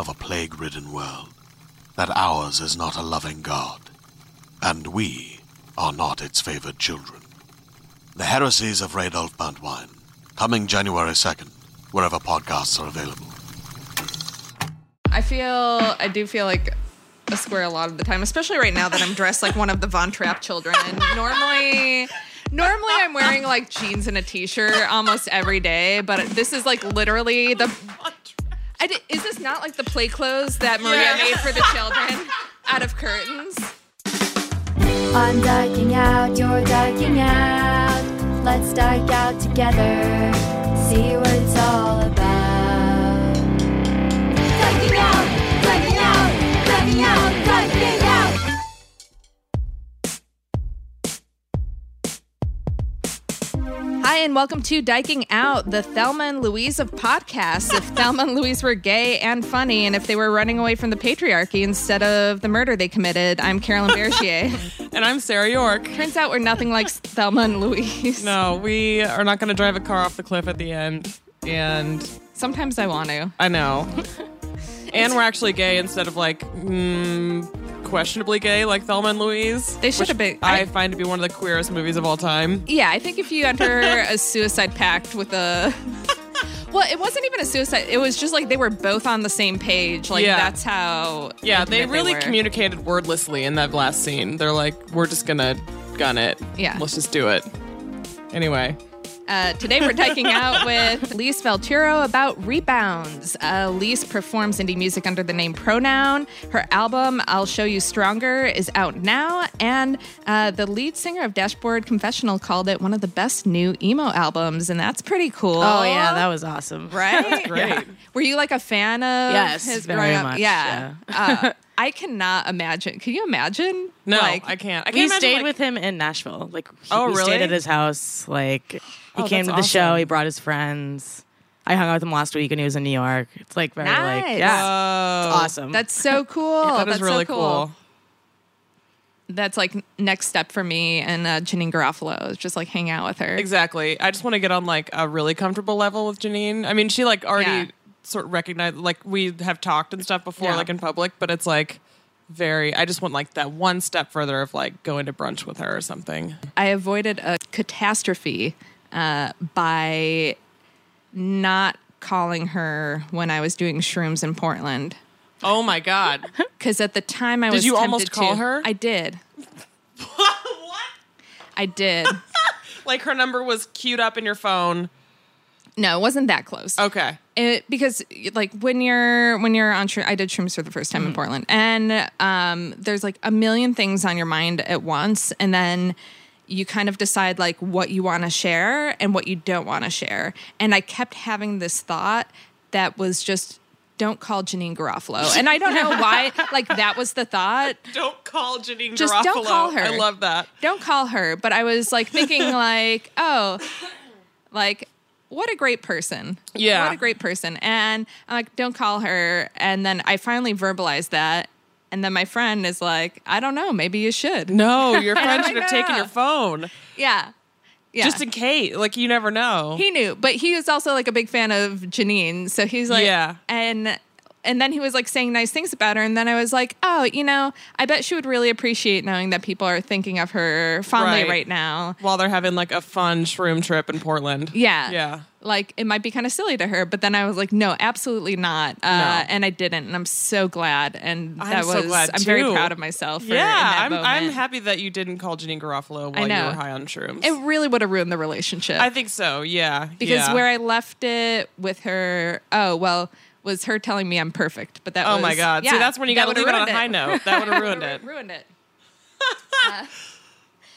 of a plague ridden world that ours is not a loving God, and we are not its favored children. The Heresies of Radolf Burntwine, coming January 2nd, wherever podcasts are available. I feel, I do feel like a square a lot of the time, especially right now that I'm dressed like one of the Von Trapp children. Normally, normally I'm wearing like jeans and a t-shirt almost every day, but this is like literally the. I di- is this not like the play clothes that Maria Yeah. made for the children out of curtains? I'm ducking out, you're ducking out. Let's duck out together, see what it's all about. Hi, and welcome to Dyking Out, the Thelma and Louise of podcasts. If Thelma and Louise were gay and funny, and if they were running away from the patriarchy instead of the murder they committed, I'm Carolyn Bergier. And I'm Sarah York. Turns out we're nothing like Thelma and Louise. No, we are not going to drive a car off the cliff at the end. And Sometimes I want to. I know. and we're actually gay instead of like mm, questionably gay like Thelma and Louise. They should have been- I, I- find to be one of the queerest movies of all time. Yeah, I think if you enter a suicide pact with a. Well, it wasn't even a suicide. It was just like they were both on the same page. Like Yeah. that's how. Yeah, they really were. communicated wordlessly in that last scene. They're like, we're just gonna gun it. Yeah. Let's just do it. Anyway. Uh, today we're taking out with Lise Vellturo about rebounds. Uh, Lise performs indie music under the name Pronoun. Her album "I'll Show You Stronger" is out now, and uh, the lead singer of Dashboard Confessional called it one of the best new emo albums, and that's pretty cool. Oh yeah, that was awesome. right. Great. Were you like a fan of Yes, his very growing up? much, Yeah. uh, I cannot imagine. Can you imagine? No, like, I can't. I can't We imagine, stayed like- with him in Nashville. Like, he, Oh, we really? stayed at his house. Like, he Oh, came to the show. He brought his friends. I hung out with him last week, and he was in New York. It's like very Nice. like yeah, Oh, awesome. That's so cool. That is That's really so cool. That's like next step for me and uh, Janeane Garofalo is just like hang out with her. Exactly. I just want to get on like a really comfortable level with Janeane. I mean, she like already Yeah. Sort of recognized, like we have talked and stuff before, Yeah. like in public, but it's like very. I just want like that one step further of like going to brunch with her or something. I avoided a catastrophe uh, by not calling her when I was doing shrooms in Portland. Oh my god. Because at the time I Did was you almost call to- her? I did. what? I did. Like her number was queued up in your phone. No, it wasn't that close. Okay. it, because like when you're when you're on I did shrooms for the first Mm-hmm. time in Portland, and um, there's like a million things on your mind at once, and then you kind of decide like what you want to share and what you don't want to share. And I kept having this thought that was just don't call Janeane Garofalo. And I don't know why, like, that was the thought. Don't call Janeane Just Garofalo. don't call her. I love that. Don't call her. But I was like thinking, like, oh, like, what a great person. Yeah. What a great person. And I'm like, don't call her. And then I finally verbalized that. And then my friend is like, I don't know, maybe you should. No, your friend should have taken your phone Yeah. Yeah. just in case. Like you never know. he knew, but he was also like a big fan of Janeane. So he's like, Yeah. And and then he was like saying nice things about her. And then I was like, oh, you know, I bet she would really appreciate knowing that people are thinking of her fondly Right. right now. While they're having like a fun shroom trip in Portland. Yeah. Yeah. Like it might be kind of silly to her, but then I was like, no, absolutely not. Uh, No. And I didn't. And I'm so glad. And I'm that so was, glad, I'm very proud of myself. For, Yeah, that I'm, I'm happy that you didn't call Janeane Garofalo while you were high on shrooms. It really would have ruined the relationship. I think so. Yeah, because yeah. where I left it with her, oh well, was her telling me I'm perfect. But that Oh was, my God. See, yeah, that's when you gotta would've leave it on a high note. That would've ruined it. ruined it.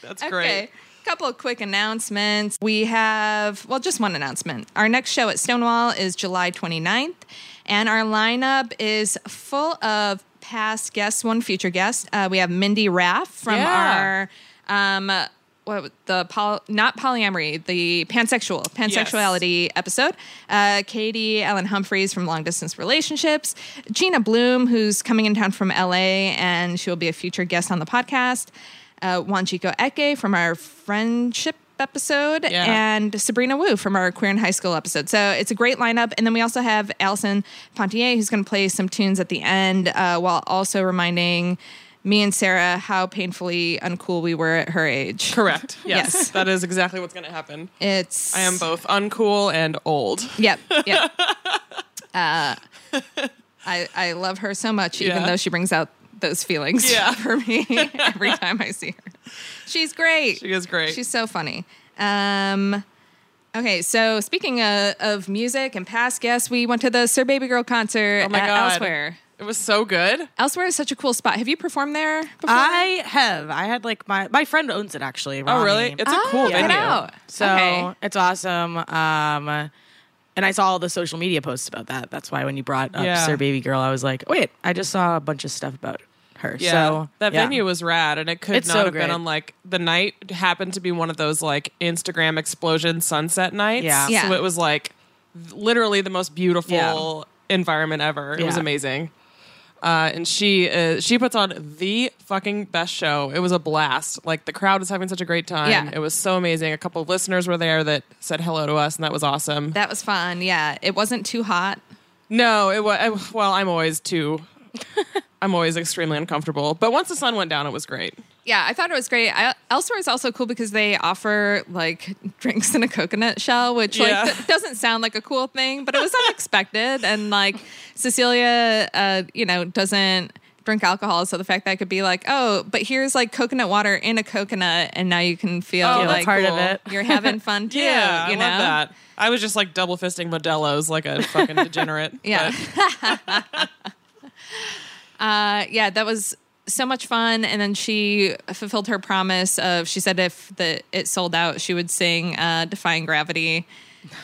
that's great. Okay. great. Couple of quick announcements. We have, well, just one announcement. Our next show at Stonewall is July 29th, and our lineup is full of past guests, one future guest. Uh, we have Mindy Raff from Yeah. our um, what the poly, not polyamory, the pansexual pansexuality episode. Uh, Katie Ellen Humphreys from Long Distance Relationships. Gina Bloom, who's coming in town from LA, and she will be a future guest on the podcast. Uh, Wanjiko Eke from our friendship episode, Yeah. and Sabrina Wu from our Queer in High School episode. So it's a great lineup. And then we also have Allison Ponthier, who's going to play some tunes at the end, uh, while also reminding me and Sarah how painfully uncool we were at her age. Correct. Yes, Yes. that is exactly what's going to happen. It's I am both uncool and old. Yep, yep. uh, I I love her so much, even Yeah. though she brings out those feelings Yeah. for me every time I see her. She's great. She is great. She's so funny. Um, okay, so speaking of, of music and past guests, we went to the Sir Babygirl concert oh my at god, Elsewhere. It was so good. Elsewhere is such a cool spot. Have you performed there before? I have. I had like my my friend owns it actually. Oh really? It's a Oh, cool venue. out. So Okay. it's awesome. Um, and I saw all the social media posts about that. That's why when you brought up Yeah. Sir Babygirl, I was like, wait, I just saw a bunch of stuff about her. Yeah, so that yeah. venue was rad, and it could It's not so have been on like the night happened to be one of those like Instagram explosion sunset nights. Yeah. Yeah. So it was like literally the most beautiful environment ever. It was amazing. Uh, and she uh, she puts on the fucking best show. It was a blast. Like the crowd was having such a great time. Yeah. It was so amazing. A couple of listeners were there that said hello to us, and that was awesome. that was fun. Yeah, it wasn't too hot. No, it was. Well, I'm always too. I'm always extremely uncomfortable. But once the sun went down, it was great. Yeah, I thought it was great. I, Elsewhere is also cool because they offer like drinks in a coconut shell, which Yeah. like th- doesn't sound like a cool thing, but it was unexpected. and like Cecilia, uh, you know, doesn't drink alcohol, so the fact that I could be like, oh, but here's like coconut water in a coconut, and now you can feel Oh, like that's part of it. you're having fun too. Yeah, you I know? love that. I was just like double fisting Modelo's like a fucking degenerate. Yeah. Uh, yeah, that was so much fun. And then she fulfilled her promise of she said if the it sold out, she would sing uh, "Defying Gravity,"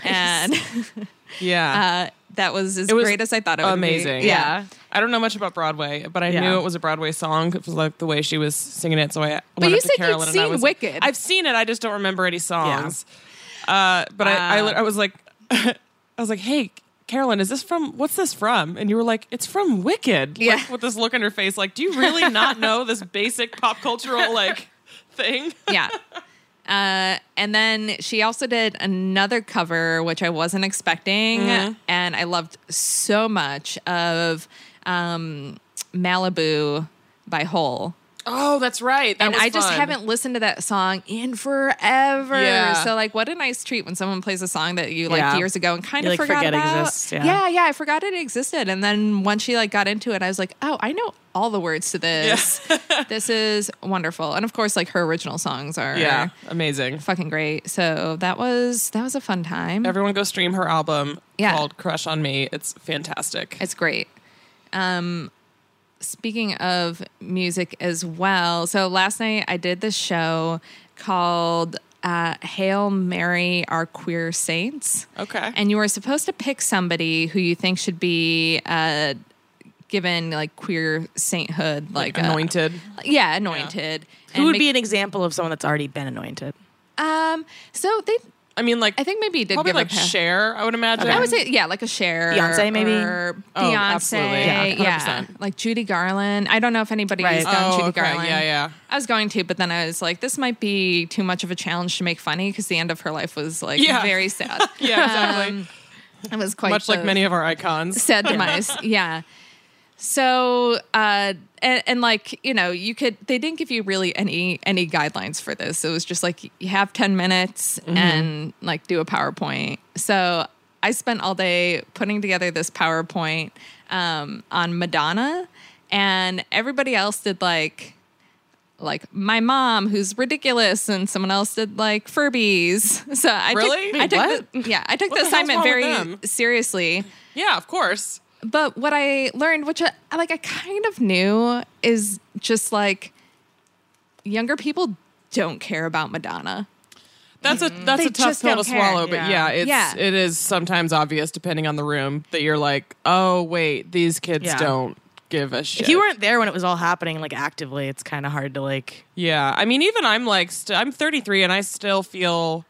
and yeah. uh, that was as was great as I thought it would amazing. be. Yeah. I don't know much about Broadway, but I Yeah. knew it was a Broadway song. It was like the way she was singing it. So I But you said you'd I seen was Wicked. I've seen it. I just don't remember any songs. Uh, but I, I, I was like, I was like, hey. Carolyn, is this from what's this from? And you were like, it's from Wicked. Like, Yeah. with this look on her face, like, do you really not know this basic pop cultural like thing? yeah. Uh, and then she also did another cover, which I wasn't expecting, Mm-hmm. and I loved so much of um, Malibu by Hole. Oh, that's right. That and was I just fun. haven't listened to that song in forever. Yeah. So like, what a nice treat when someone plays a song that you like Yeah. years ago and kind You, of like, forgot forget about. exists, yeah. yeah, yeah, I forgot it existed. And then once she like got into it, I was like, oh, I know all the words to this. this is wonderful. And of course, like her original songs are Yeah, amazing. fucking great. So that was that was a fun time. Everyone go stream her album Yeah. called Crush on Me. It's fantastic. It's great. Um, speaking of music as well, so last night I did this show called uh, "Hail Mary, Our Queer Saints." Okay. and you were supposed to pick somebody who you think should be uh, given like queer sainthood, like, uh, anointed. yeah, anointed. Who would be an example of someone that's already been anointed? um? So they, I mean, like I think maybe he did probably give like a pass. Cher. I would imagine. I would say yeah, like a share. Beyonce, maybe? or Oh, Beyonce, absolutely. Yeah, yeah, 100%. like Judy Garland. I don't know if anybody's Right. done Oh, Judy okay. Garland. Yeah, yeah. I was going to, but then I was like, this might be too much of a challenge to make funny because the end of her life was like Yeah. very sad. Yeah, exactly. Um, it was quite Much like many of our icons. sad demise. yeah. So, uh, and, and like you know, you could. They didn't give you really any any guidelines for this. It was just like you have ten minutes and like do a PowerPoint. So I spent all day putting together this PowerPoint um, on Madonna, and everybody else did like like my mom who's ridiculous and someone else did like Furbies. So I Really? took, I took the, yeah, I took What the assignment very seriously. Yeah, of course. But what I learned, which I, like I kind of knew, is just like younger people don't care about Madonna. That's a mm-hmm. that's They a tough pill don't to care. swallow, but Yeah. yeah, it's Yeah. it is sometimes obvious depending on the room that you're like, oh wait, these kids Yeah. don't give a shit. If you weren't there when it was all happening, like actively, it's kind of hard to like. yeah, I mean, even I'm like, st- I'm 33 and I still feel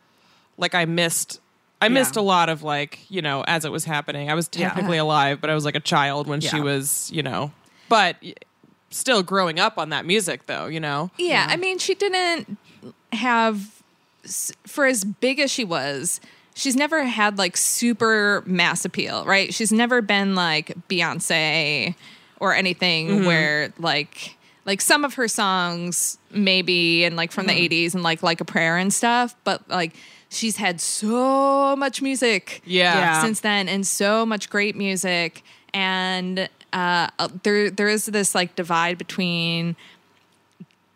like I missed. I missed a lot of like you know as it was happening. I was Yeah. technically alive, but I was like a child when she was you know, but still growing up on that music though. You know, Yeah, I mean, she didn't have for as big as she was. She's never had like super mass appeal, right? She's never been like Beyonce or anything mm-hmm. where like like some of her songs maybe and like from the mm-hmm. 80s and like like a prayer and stuff, but like she's had so much music Yeah. Yeah. since then and so much great music and uh, there there is this like divide between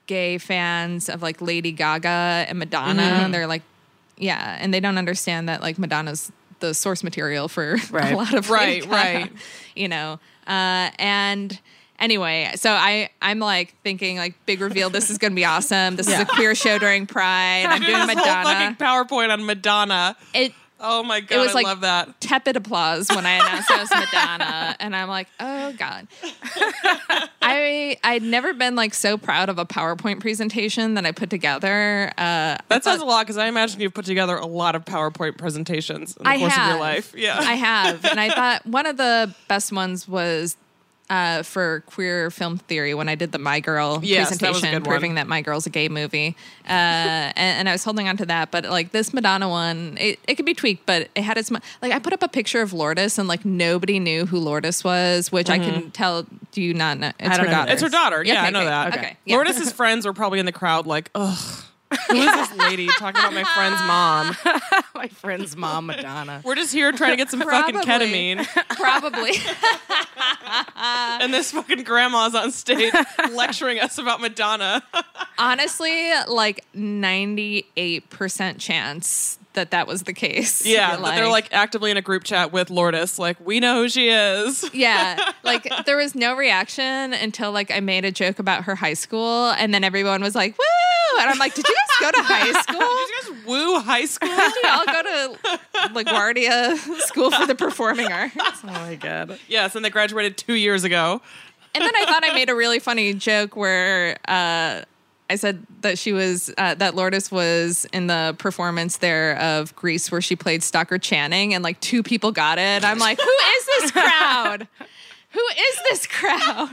gay fans of like Lady Gaga and Madonna. Mm-hmm. They're like, yeah, and they don't understand that like Madonna's the source material for Right. a lot of Lady Right, Gaga, right. You know, uh, and anyway, so I I'm like thinking like big reveal. This is gonna be awesome. This is a queer show during Pride. I'm doing This whole fucking Madonna. PowerPoint on Madonna. It Oh my god, it was I like love that. tepid applause when I announced it was Madonna, and I'm like, oh god. I I'd never been like so proud of a PowerPoint presentation that I put together. Uh, That says a lot because I imagine you've put together a lot of PowerPoint presentations in the I course have of your life. Yeah. I have, and I thought one of the best ones was. Uh, for queer film theory, when I did the My Girl Yes, that presentation, one. proving that My Girl's a gay movie, uh, and, and I was holding on to that. But like this Madonna one, it, it could be tweaked, but it had its mo- like I put up a picture of Lourdes, and like nobody knew who Lourdes was, which I can tell. Do you not know? It's her daughter. it's her daughter. Yeah, Okay, I know okay, that. okay, yeah. Lourdes' friends were probably in the crowd like, ugh. Who is this lady talking about my friend's mom? My friend's mom, Madonna. We're just here trying to get some fucking ketamine, Probably. and this fucking grandma's on stage lecturing us about Madonna. Honestly, like 98% chance that that was the case. Yeah, that they're like actively in a group chat with Lourdes, like, we know who she is. yeah, like there was no reaction until like I made a joke about her high school, and then everyone was like, "Woo!" And I'm like, "Did you guys go to high school? Did you guys woo high school? Did you all go to LaGuardia School for the Performing Arts?" Oh my god. yes, and they graduated two years ago. And then I thought I made a really funny joke where uh, I said that she was uh, that Lourdes was in the performance there of Grease where she played Stockard Channing, and like two people got it. I'm like, who is this crowd? Who is this crowd?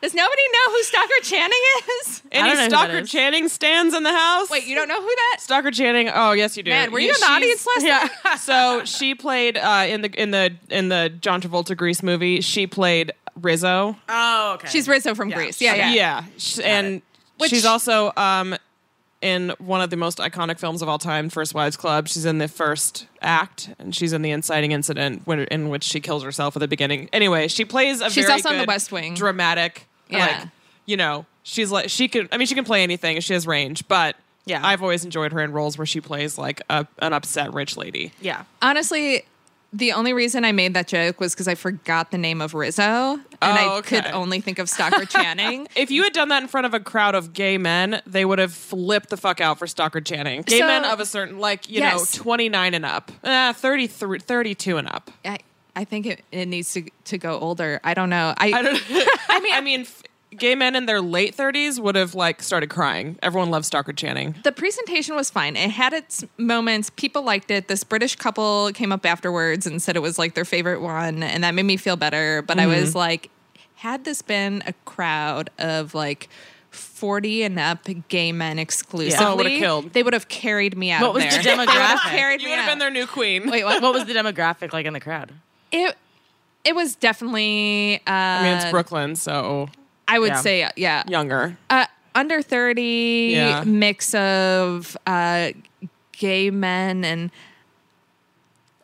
Does nobody know who Stockard Channing is? Any Stockard is. Channing stands in the house? Wait, you don't know who that? Stockard Channing. Oh, yes, you do. Man, were you in the audience last Yeah. so she played uh, in the in the in the John Travolta Grease movie. She played Rizzo. Oh, okay. She's Rizzo from Grease. Yeah, yeah. Yeah, and Which- she's also um, in one of the most iconic films of all time, First Wives Club. She's in the first act, and she's in the inciting incident when, in which she kills herself at the beginning. Anyway, she plays a She's very also in The West Wing. dramatic. Yeah. like you know, she's like she can. I mean, she can play anything. She has range, but. Yeah. I've always enjoyed her in roles where she plays like a, an upset rich lady. yeah. Honestly, The only reason I made that joke was because I forgot the name of Rizzo, and Oh, I could only think of Stockard Channing. If you had done that in front of a crowd of gay men, they would have flipped the fuck out for Stockard Channing. Gay So- men of a certain, like, you Yes. know, 29 and up, uh, 33, 32 and up. I, I think it, it needs to to go older. I don't know. I, I don't. I mean, I mean, gay men in their late 30s would have like started crying. Everyone loves Stockard Channing. the presentation was fine. It had its moments. People liked it. This British couple came up afterwards and said it was like their favorite one, and that made me feel better. But I was Mm-hmm. like, had this been a crowd of like. 40 and up gay men exclusively. Oh, would've. They would have carried me out What was there. the They demographic? carried You me would have out. been their new queen. Wait, what? What was the demographic like in the crowd? It it was definitely uh I mean, it's Brooklyn, so I would Yeah. say yeah. younger. Uh, under 30 Yeah. mix of uh gay men and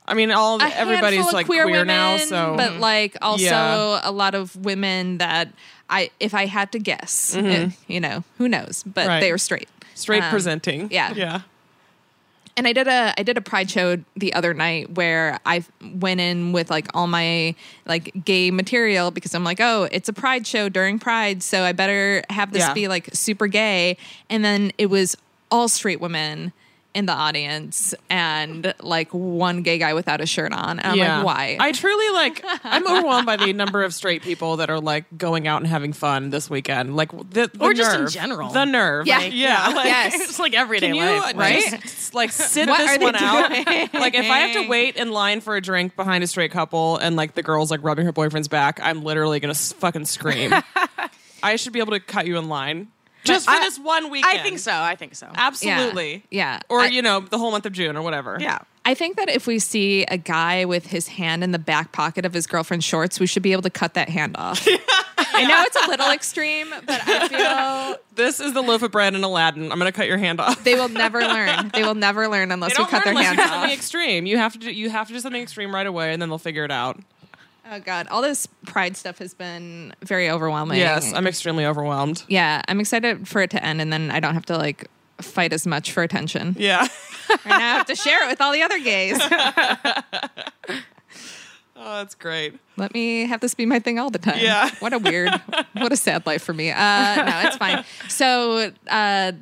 I mean, all a everybody's like queer, women, now, so but like also Yeah. a lot of women that I if I had to guess, eh, you know, who knows, but Mm-hmm. Right. they were straight. straight um, presenting. yeah. yeah. And I did a I did a pride show the other night where I went in with like all my like gay material because I'm like, oh, it's a pride show during Pride, so I better have this Yeah. be like super gay. And then it was all straight women in the audience and like one gay guy without a shirt on. And I'm yeah. like, why? I truly like. I'm overwhelmed by the number of straight people that are like going out and having fun this weekend. Like the, the Or just in general. The nerve. Yeah. Like, yeah. Like, yes. It's like everyday Can you life, right? just, like sit What this are they one out? doing? like if I have to wait in line for a drink behind a straight couple and like the girl's like rubbing her boyfriend's back, I'm literally gonna fucking scream. I should be able to cut you in line just for I- this one weekend. I think so. I think so. Absolutely. Yeah. Or I- you know the whole month of June or whatever. Yeah. I think that if we see a guy with his hand in the back pocket of his girlfriend's shorts, we should be able to cut that hand off. I know it's a little extreme, but I feel This is the loaf of bread in Aladdin. I'm gonna cut your hand off. they will never learn. They will never learn unless we don't cut their learn unless hands you do something off. extreme. You have to do, you have to do something extreme right away, and then they'll figure it out. Oh god, all this pride stuff has been very overwhelming. Yes, I'm extremely overwhelmed. yeah, I'm excited for it to end, and then I don't have to like fight as much for attention. Yeah. and I have to share it with all the other gays. Oh, that's great. Let me have this be my thing all the time. Yeah. What a weird, what a sad life for me. Uh, no, it's fine. So uh,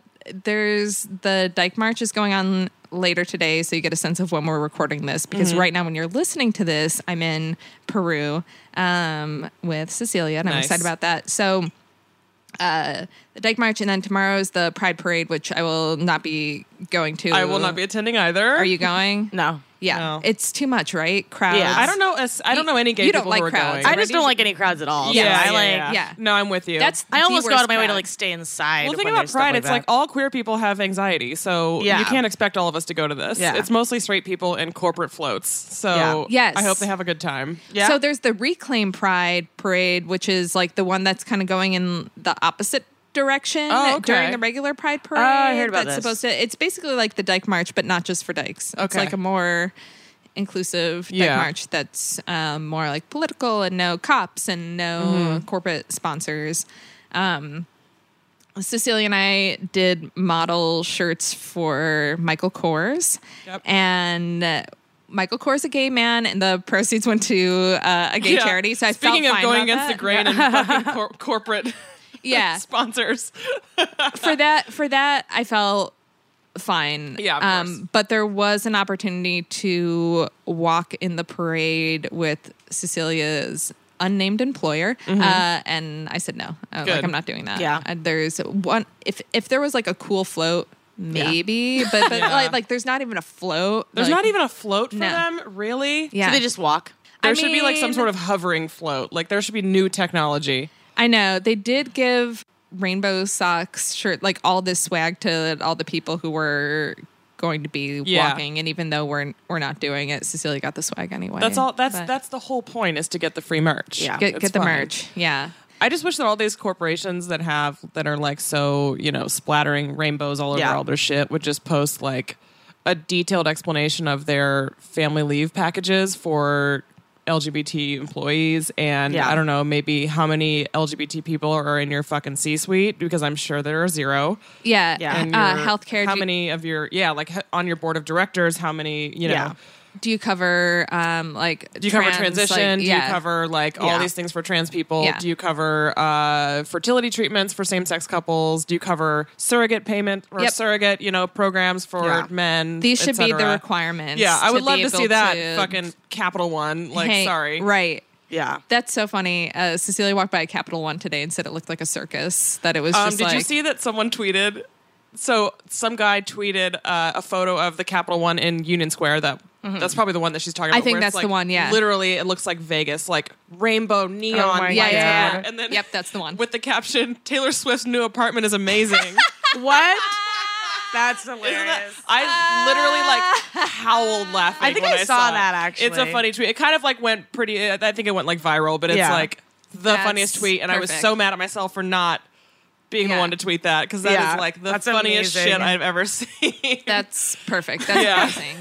there's the Dyke March is going on later today, so you get a sense of when we're recording this. Because Mm-hmm. right now, when you're listening to this, I'm in Peru um, with Cecilia, and I'm excited about that. So uh, the Dyke March, and then tomorrow's the Pride Parade, which I will not be going to. I will not be attending either. Are you going? No. Yeah, No. it's too much, right? Crowds. Yeah. I don't know. as- I don't know any gay You don't people like who are crowds. going. I just don't like any crowds at all. Yeah, so I yeah, like. yeah. yeah. No, I'm with you. That's I almost go out of my way to like stay inside. Well, the thing when about Pride, like it's that. like all queer people have anxiety, so Yeah. you can't expect all of us to go to this. Yeah. It's mostly straight people in corporate floats. So Yeah. Yes. I hope they have a good time. Yeah. So there's the Reclaim Pride parade, which is like the one that's kind of going in the opposite direction Oh, okay. during the regular Pride parade. Oh, I heard about that's this. supposed to. It's basically like the Dyke March, but not just for dykes. It's like a more inclusive Dyke Yeah. March that's um, more like political and no cops and no Mm-hmm. corporate sponsors. Um, Cecilia and I did model shirts for Michael Kors, Yep. and uh, Michael Kors, a gay man, and the proceeds went to uh, a gay Yeah. charity. So I Speaking felt of going against that. the grain and fucking cor- corporate yeah, sponsors. for that, for that, I felt fine. Yeah, of um, course. but there was an opportunity to walk in the parade with Cecilia's unnamed employer, uh, and I said no. I like, Mm-hmm. I'm not doing that. Yeah. Uh, there's one. If if there was like a cool float. Maybe, but but like, like there's not even a float. There's like- not even a float for No. them, really. Yeah, So they just walk. There I should be like some sort of hovering float. Like there should be new technology. I know they did give rainbow socks shirt like all this swag to all the people who were going to be Yeah. walking and even though we're we're not doing it Cecilia got the swag anyway That's all. That's But that's the whole point is to get the free merch. Yeah. get, get the fine. merch yeah I just wish that all these corporations that have that are like so you know splattering rainbows all over Yeah. all their shit would just post like a detailed explanation of their family leave packages for LGBT employees and Yeah. I don't know maybe how many LGBT people are in your fucking C suite because I'm sure there are zero. yeah Yeah. And uh, healthcare How G- many of your yeah like on your board of directors? How many you know? Yeah. Do you cover um like Do you cover transition? like- Do yeah. you cover like all Yeah. these things for trans people? Yeah. Do you cover uh, fertility treatments for same sex couples? Do you cover surrogate payment or Yep. surrogate, you know, programs for Yeah. men? These should be the requirements. Yeah, I would to love to see that to- fucking Capital One. Like, Hey, sorry, right? Yeah. That's so funny. Uh, Cecilia walked by a Capital One today and said it looked like a circus. That it was Um, just did like you see that someone tweeted? So some guy tweeted uh, a photo of the Capital One in Union Square. That that's probably the one that she's talking Mm-hmm. I think where it's, that's the one, yeah. Literally, it looks like Vegas, like rainbow neon. Oh my lights Yeah, yeah, yeah. And then Yep, that's the one. with the caption: "Taylor Swift's new apartment is amazing." What? That's hilarious. that- I literally like howled laughing. I think when I saw it. that, It's a funny tweet. It kind of like went pretty. I think it went like viral, but it's Yeah. like the That's funniest tweet, and I was so mad at myself for not being the one to tweet that because that is Yeah, like the that's funniest amazing. shit I've ever seen. That's perfect. That's Yeah. amazing.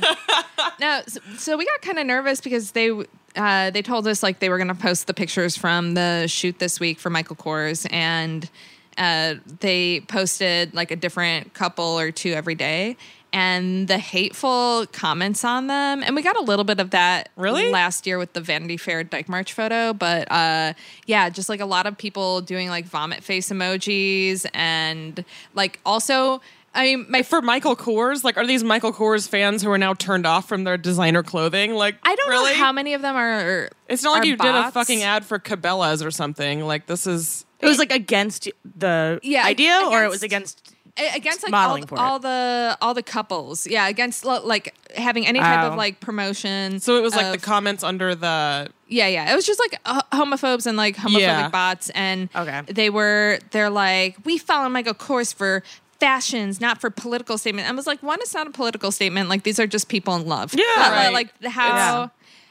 no, so, so we got kind of nervous because they uh, they told us like they were going to post the pictures from the shoot this week for Michael Kors, and uh, they posted like a different couple or two every day. And the hateful comments on them, and we got a little bit of that Really? last year with the Vanity Fair Dyke March photo, but uh, yeah, just like a lot of people doing like vomit face emojis, and like also, I mean, my for Michael Kors, like, are these Michael Kors fans who are now turned off from their designer clothing? Like, I don't really? know how many of them are. It's not like are you did a fucking ad for Cabela's or something. Like, this is. It was like against the Yeah, idea, or it was against. Against like all, modeling for it. all the all the couples. Yeah, against like having any type Oh. of like promotion. So it was like of- the comments under the. Yeah, yeah. It was just like uh, homophobes and like homophobic Yeah. bots, and Okay. they were they're like, we follow Michael Kors for fashions, not for political statement. I was like, one, it's not a political statement. Like these are just people in love. Yeah, Uh, right. Like the how. Yeah.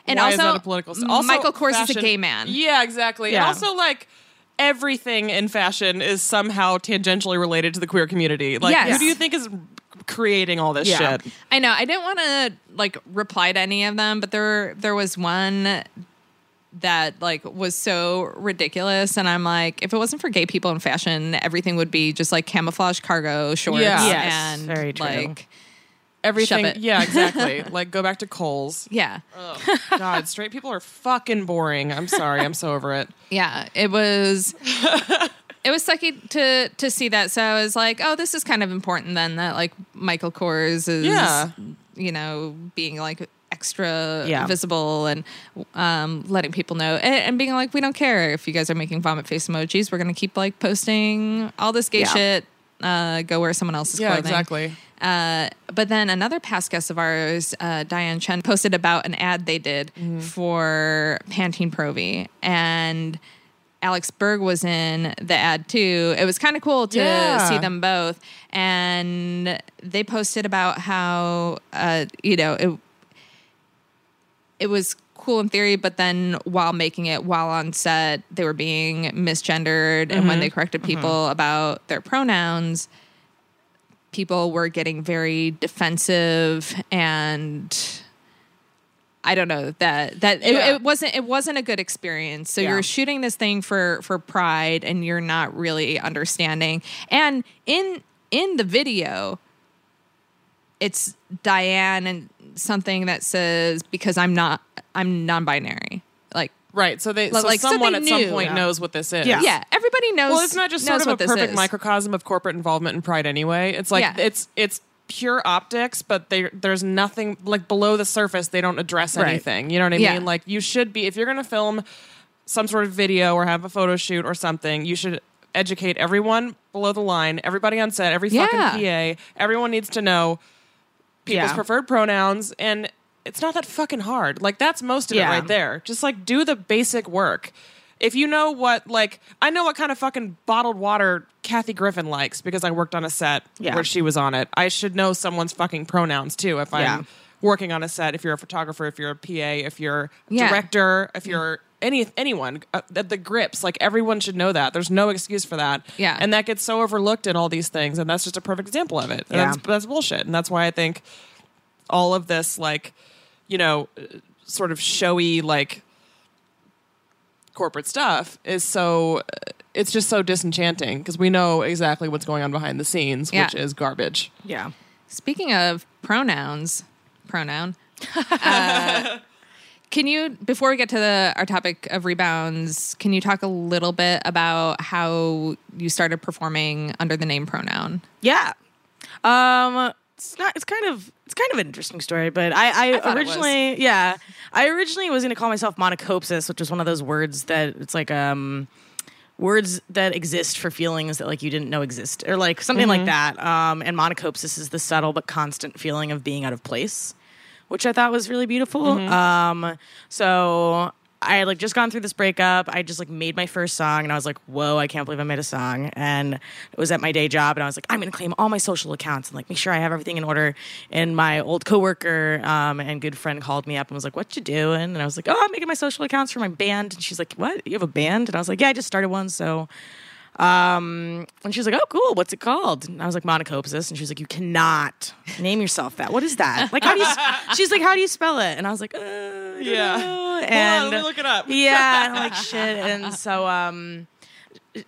And Why also, is that a political? st- Also, Michael Kors is a gay man. Yeah, exactly. Yeah. And also, like everything in fashion is somehow tangentially related to the queer community. Like, Yes. who do you think is creating all this Yeah. shit? I know. I didn't want to like reply to any of them, but there there was one that like was so ridiculous and I'm like if it wasn't for gay people in fashion everything would be just like camouflage cargo shorts Yeah. Yes, and very true. like Everything. Yeah, exactly. like, go back to Kohl's. yeah. God, straight people are fucking boring. I'm sorry. I'm so over it. Yeah, it was it was sucky to to see that. So I was like, oh, this is kind of important then that like Michael Kors is Yeah. you know, being like extra Yeah. visible and um, letting people know and, and being like, we don't care if you guys are making vomit face emojis. We're gonna keep like posting all this gay Yeah. shit. Uh, go wear someone else's Yeah, clothing. exactly. Uh, but then another past guest of ours, uh, Diane Chen, posted about an ad they did Mm-hmm. for Pantene Pro-V, and Alex Berg was in the ad too. It was kind of cool to Yeah. see them both, and they posted about how uh, you know it. It was cool in theory, but then while making it, while on set, they were being misgendered, and Mm-hmm. when they corrected people about their pronouns, people were getting very defensive and I don't know that that it, Yeah. it wasn't it wasn't a good experience. So Yeah. you're shooting this thing for for pride and you're not really understanding. And in in the video it's Diane and something that says because I'm not I'm non-binary. Like Right. So they, Like- so like, so someone they at some point Yeah. knows what this is. Yeah. yeah, everybody knows Well, it's not just knows sort of a perfect microcosm of corporate involvement and pride anyway. It's like Yeah. it's it's pure optics, but they, there's nothing like below the surface. They don't address Right. anything. You know what I Yeah. mean? Like you should be if you're going to film some sort of video or have a photo shoot or something. You should educate everyone below the line, everybody on set, every Yeah. fucking PA. Everyone needs to know people's Yeah. preferred pronouns and it's not that fucking hard. Like that's most of it right there. Just like do the basic work. If you know what like I know what kind of fucking bottled water Kathy Griffin likes because I worked on a set Yeah. where she was on it. I should know someone's fucking pronouns too if I'm Yeah. working on a set, if you're a photographer, if you're a PA, if you're a Yeah. director, if mm. you're any anyone uh, the, the grips like everyone should know that there's no excuse for that Yeah. and that gets so overlooked in all these things and that's just a perfect example of it And Yeah. that's, that's bullshit and that's why i think all of this like you know uh, sort of showy like corporate stuff is so uh, it's just so disenchanting because we know exactly what's going on behind the scenes Yeah. which is garbage Yeah. Speaking of pronouns, pronoun. Uh, can you, before we get to the, our topic of rebounds, can you talk a little bit about how you started performing under the name pronoun? Yeah. Um it's not it's kind of it's kind of an interesting story, but I, I, was. originally yeah. I originally was gonna call myself monachopsis, which is one of those words that it's like um words that exist for feelings that like you didn't know exist or like something like that. Um and monachopsis is the subtle but constant feeling of being out of place, which I thought was really beautiful. Um so I had like just gone through this breakup. I just like made my first song and I was like, whoa, I can't believe I made a song. And it was at my day job and I was like, I'm gonna claim all my social accounts and like make sure I have everything in order. And my old coworker um, and good friend called me up and was like, What you doing? And I was like, Oh, I'm making my social accounts for my band. And she's like, What? You have a band? And I was like, Yeah, I just started one. So um, and she's like, "Oh, cool. What's it called?" And I was like, "Monachopsis." And she's like, "You cannot name yourself that. What is that? Like, how do you?" She's like, "How do you spell it?" And I was like, uh, Yeah. know." Hold on, And let me look it up. yeah, and I'm like shit. And so um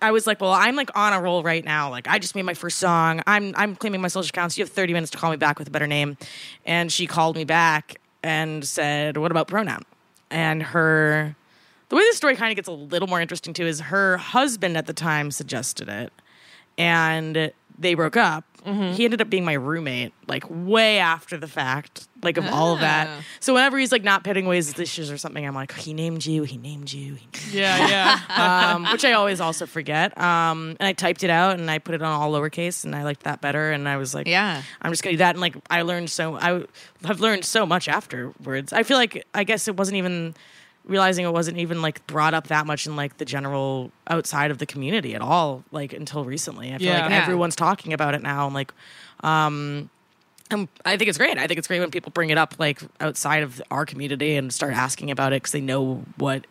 I was like, well, I'm like on a roll right now. Like I just made my first song. I'm I'm claiming my social accounts. You have 30 minutes to call me back with a better name. And she called me back and said, "What about pronoun?" And her the way the story kind of gets a little more interesting too is her husband at the time suggested it. And they broke up. He ended up being my roommate, like way after the fact, like of all of that. Ah. So whenever he's like not pitting ways dishes or something, I'm like, he named you, he named you, he named Yeah, yeah. um, which I always also forget. Um, and I typed it out and I put it on all lowercase, and I liked that better. And I was like, Yeah. I'm just gonna do that. And like, I learned so I have learned so much afterwards. I feel like I guess it wasn't even realizing it wasn't even like brought up that much in like the general outside of the community at all. Like until recently, I feel Yeah. like everyone's talking about it now. I'm like, um, and I think it's great. I think it's great when people bring it up like outside of our community and start asking about it because they know what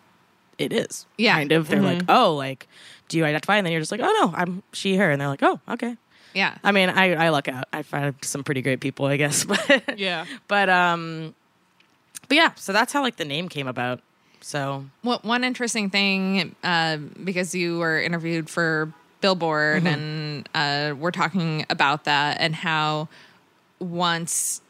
it is. Yeah. Kind of. They're like, oh, like, do you identify? And then you're just like, oh no, I'm she, her. And they're like, oh, okay. Yeah. I mean, I, I luck out. I find some pretty great people, I guess. But Yeah. but um but yeah, so that's how like the name came about. So What one interesting thing, uh, because you were interviewed for Billboard, and uh, we're talking about that and how once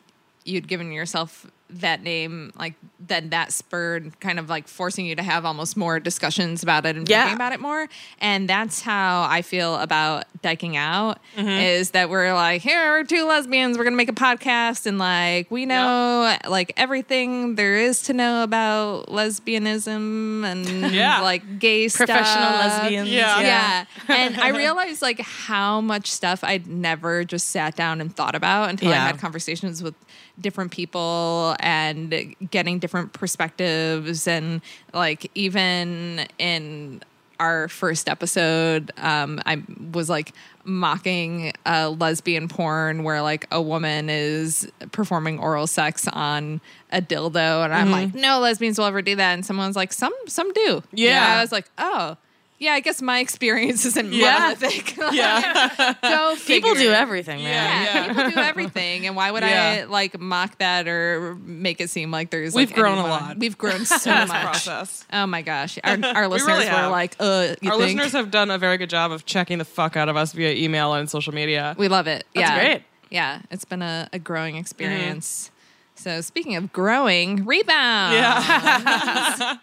you'd given yourself that name, like then that spurred kind of like forcing you to have almost more discussions about it and Yeah. thinking about it more. And that's how I feel about dyking out mm-hmm. is that we're like, here are two lesbians, we're gonna make a podcast, and like we know like everything there is to know about lesbianism and Yeah. like gay Professional stuff. lesbians. Yeah. Yeah. and I realized like how much stuff I'd never just sat down and thought about until I had conversations with different people and getting different perspectives. And like even in our first episode um I was like mocking uh lesbian porn where like a woman is performing oral sex on a dildo. And I'm like no lesbians will ever do that. And someone's like some some do. Yeah. And I was like oh yeah, I guess my experience isn't Yeah. monolithic. Yeah. Go people do everything, man. Yeah, Yeah. people do everything, and why would I like mock that or make it seem like there's? We've like, grown a lot. We've grown so much. process. Oh my gosh, our, our We listeners really were like, "Uh, you Our think?" listeners have done a very good job of checking the fuck out of us via email and social media. We love it. That's yeah. great. Yeah, it's been a, a growing experience. Mm-hmm. So speaking of growing, rebound. yeah.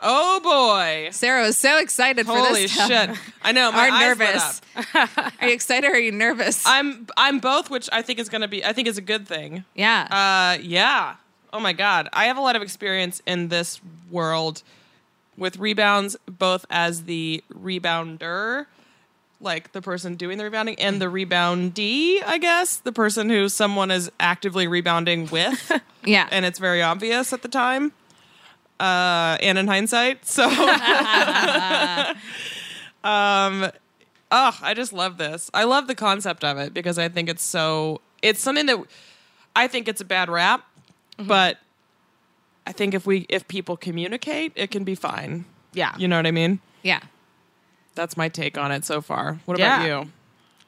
Oh boy. Sarah was so excited for Holy this. stuff. shit. I know. My Are nervous. up. Are you excited or are you nervous? I'm I'm both, which I think is gonna be I think is a good thing. yeah. Uh, yeah. Oh my God. I have a lot of experience in this world with rebounds, both as the rebounder, like the person doing the rebounding, and the reboundee, I guess, the person who someone is actively rebounding with, yeah. and it's very obvious at the time. Uh, and in hindsight, so, um, oh, I just love this. I love the concept of it because I think it's so. It's something that I think it's a bad rap, Mm-hmm. but I think if we if people communicate, it can be fine. Yeah. You know what I mean? yeah. That's my take on it so far. What Yeah. about you?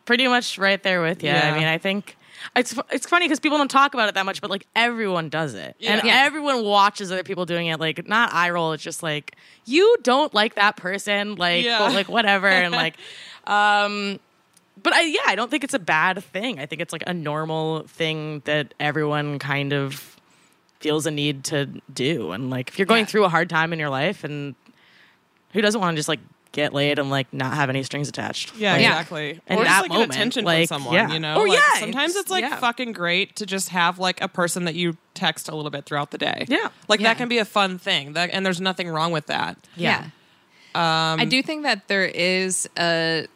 Pretty much right there with you. Yeah. I mean, I think it's it's funny because people don't talk about it that much, but like everyone does it, and Yeah. everyone watches other people doing it. Like not eye roll. It's just like you don't like that person, like Yeah. well, like whatever, and like, um, but I yeah, I don't think it's a bad thing. I think it's like a normal thing that everyone kind of feels a need to do. And like if you're going Yeah. through a hard time in your life, and who doesn't want to just like get laid and like not have any strings attached? Yeah, Like, exactly. in or just that like moment, get attention like, from someone, yeah. you know? Or Like, yeah, sometimes it's- it's like yeah. fucking great to just have like a person that you text a little bit throughout the day. Yeah. Like Yeah. that can be a fun thing. That and there's nothing wrong with that. Yeah. I do think that there is a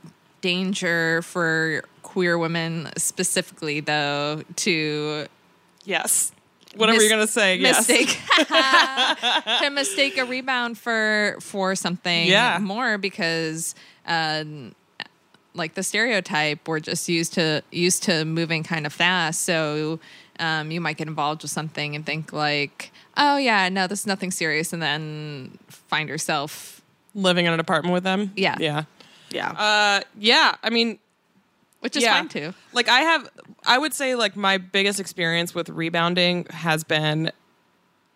danger for queer women specifically though to Yes. Whatever mis- you're gonna say, mistake yes. to mistake a rebound for for something Yeah. more because um like the stereotype we're just used to used to moving kind of fast so um, you might get involved with something and think like oh yeah no this is nothing serious and then find yourself Living in an apartment with them. Yeah. Yeah. Yeah. Uh yeah. I mean which is yeah. fine too Like I have I would say like my biggest experience with rebounding has been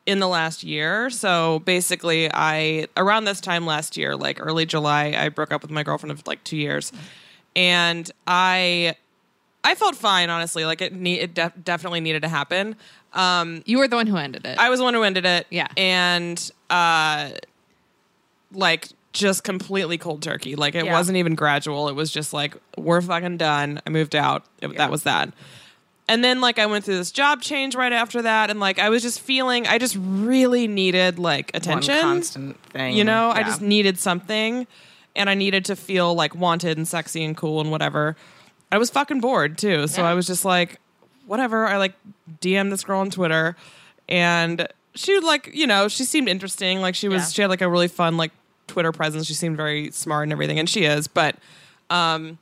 in the last year. So basically I around this time last year, like early July, I broke up with my girlfriend of like 2 years. And I I felt fine honestly. Like it it def- definitely needed to happen. Um you were the one who ended it I was the one who ended it. Yeah. And uh like just completely cold turkey. Like it Yeah. wasn't even gradual. It was just like we're fucking done. I moved out. It- That was that. And then like I went through this job change right after that and like I was just feeling I just really needed like One attention. constant thing. You know, I just needed something and I needed to feel like wanted and sexy and cool and whatever. I was fucking bored too. So Yeah. I was just like, whatever. I like DM this girl on Twitter and she like, you know, she seemed interesting. Like she was, Yeah. she had like a really fun like Twitter presence. She seemed very smart and everything. And she is, but, um,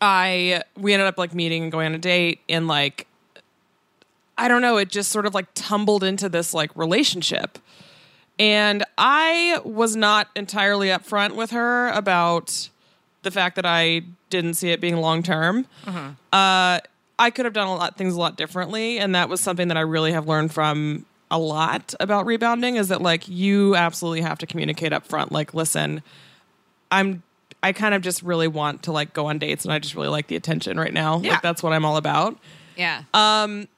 I, we ended up like meeting and going on a date and like, I don't know, it just sort of like tumbled into this like relationship. And I was not entirely upfront with her about the fact that I didn't see it being long term. Uh, I could have done a lot things a lot differently, and that was something that I really have learned from a lot about rebounding. Is that like you absolutely have to communicate up front. Like, listen, I'm. I kind of just really want to like go on dates, and I just really like the attention right now. Yeah. Like that's what I'm all about. yeah Um,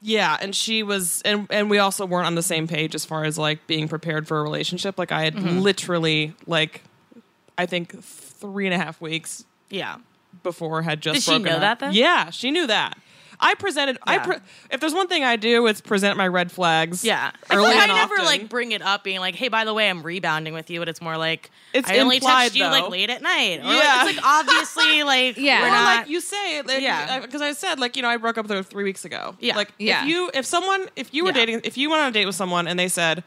Yeah, and she was, and and we also weren't on the same page as far as like being prepared for a relationship. Like I had Mm-hmm. literally like, I think three and a half weeks Yeah. before had just. Did she know up. that, then? Yeah, she knew that. I presented. I pre- if there's one thing I do, it's present my red flags. Yeah. I feel early like I never often. like bring it up being like, hey, by the way, I'm rebounding with you, but it's more like It's I only implied, text you though. like late at night. Or Yeah. like, it's like obviously like Yeah. we're Or, Or not like you say, like, Yeah. because I said like you know I broke up with her three weeks ago. Yeah. like Yeah. if you if someone if you were Yeah. dating if you went on a date with someone and they said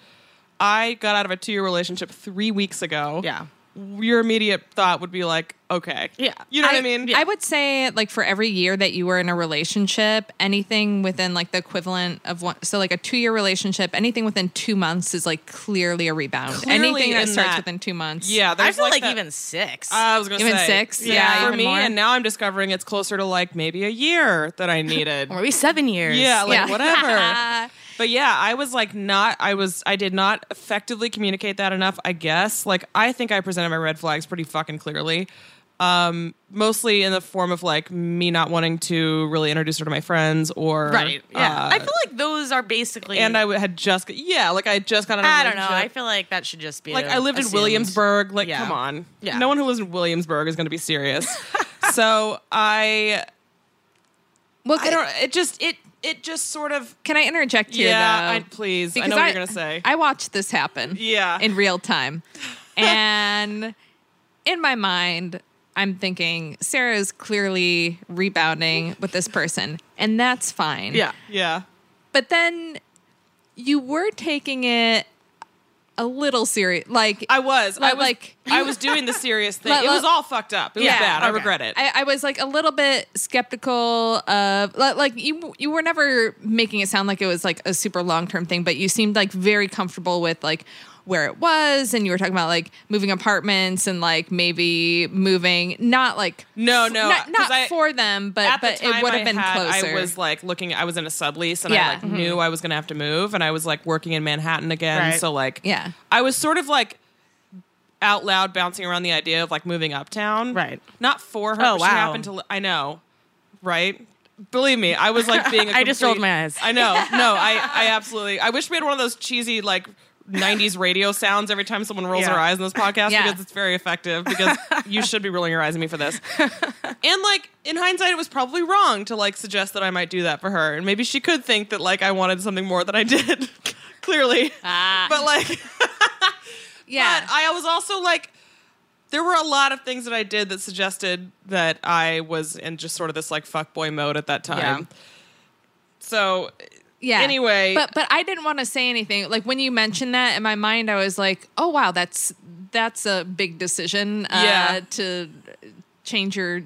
I got out of a two year relationship three weeks ago. Yeah. Your immediate thought would be like okay. Yeah. you know what I mean. I would say like for every year that you were in a relationship, anything within like the equivalent of one, so like a two year relationship, anything within two months is like clearly a rebound. Clearly anything that starts that- within two months, Yeah, I feel like, that- even six. I was gonna say. Even say six? Yeah, for even me, more? and now I'm discovering it's closer to like maybe a year that I needed. or maybe seven years. yeah, like Yeah. whatever. But yeah, I was like not I was I did not effectively communicate that enough, I guess. Like I think I presented my red flags pretty fucking clearly. Um mostly in the form of like me not wanting to really introduce her to my friends or Right. Yeah. uh, I feel like those are basically and I had just yeah, like I just got out of I don't know. I feel like that should just be like I lived in. Williamsburg. Like, Yeah. come on. Yeah. No one who lives in Williamsburg is going to be serious. so I, Well, I don't. It just it it just sort of Can I interject here? yeah. though? I, please, I know what you're going to say. I watched this happen. Yeah. In real time. and in my mind, I'm thinking Sarah is clearly rebounding with this person, and that's fine. Yeah. yeah. But then you were taking it a little serious. Like I was. I Like- was like- I was doing the serious thing. Like- it was all fucked up. It was Yeah, bad. I regret it. I, I was like a little bit skeptical of like you you were never making it sound like it was like a super long term thing, but you seemed like very comfortable with like where it was and you were talking about like moving apartments and like maybe moving not like No, f- no, not, 'cause not I- for them but but the it would have been had- closer I was like looking. I was in a sublease, and Yeah. I like mm-hmm. knew I was going to have to move, and I was like working in Manhattan again. Right. So like, Yeah. I was sort of like out loud bouncing around the idea of like moving uptown. Right. Not for her. Oh, but She wow. happened to. li- I know. Right. believe me, I was like being. I I just rolled my eyes. I know. No, I, I absolutely. I wish we had one of those cheesy like. 90s radio sounds every time someone rolls Yeah. their eyes in this podcast Yeah. because it's very effective because you should be rolling your eyes at me for this. And like in hindsight, it was probably wrong to like suggest that I might do that for her. And maybe she could think that like I wanted something more than I did. Clearly. Ah. But like Yeah. but I was also like, there were a lot of things that I did that suggested that I was in just sort of this like fuckboy mode at that time. Yeah. So yeah. Anyway. but but I didn't want to say anything. Like when you mentioned that in my mind, I was like, oh wow, that's that's a big decision. Uh, Yeah. To change your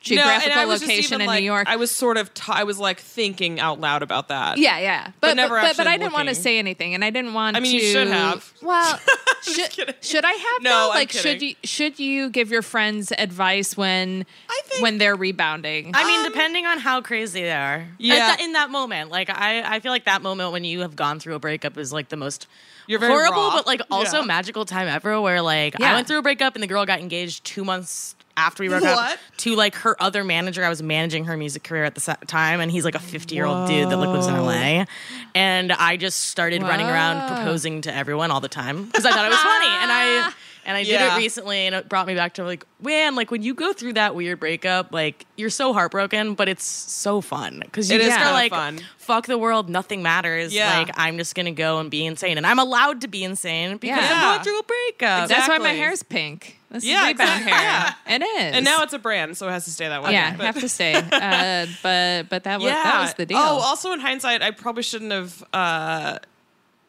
geographical just location in like- New York. I was sort of, t- I was like thinking out loud about that. yeah, yeah, But but never but, but, I didn't want to say anything, and I didn't want. I mean, to, you should have. Well, should, should I have? No, though? I'm like, should you should you give your friends advice when I think- when they're rebounding? I mean, um, depending on how crazy they are. Yeah. that- in that moment, like I, I feel like that moment when you have gone through a breakup is like the most You're very horrible, raw. but like also Yeah. magical time ever. Where like Yeah. I went through a breakup and the girl got engaged two months after we broke What? up to like her other manager. I was managing her music career at the time, and he's like a fifty year old dude that like lives in LA. And I just started running around proposing to everyone all the time because I thought it was funny, and I. And I did it recently, and it brought me back to like, man, like when you go through that weird breakup, like you're so heartbroken, but it's so fun because you It just are like, fun. fuck the world, nothing matters. Yeah. Like I'm just gonna go and be insane, and I'm allowed to be insane because Yeah. I'm going through a breakup. That's why my Exactly. hair's pink. This Yeah, is rebound exactly. hair. It is. and now it's a brand, so it has to stay that way. yeah, But- have to stay. Uh, but but that was yeah. that was the deal. Oh, also in hindsight, I probably shouldn't have. uh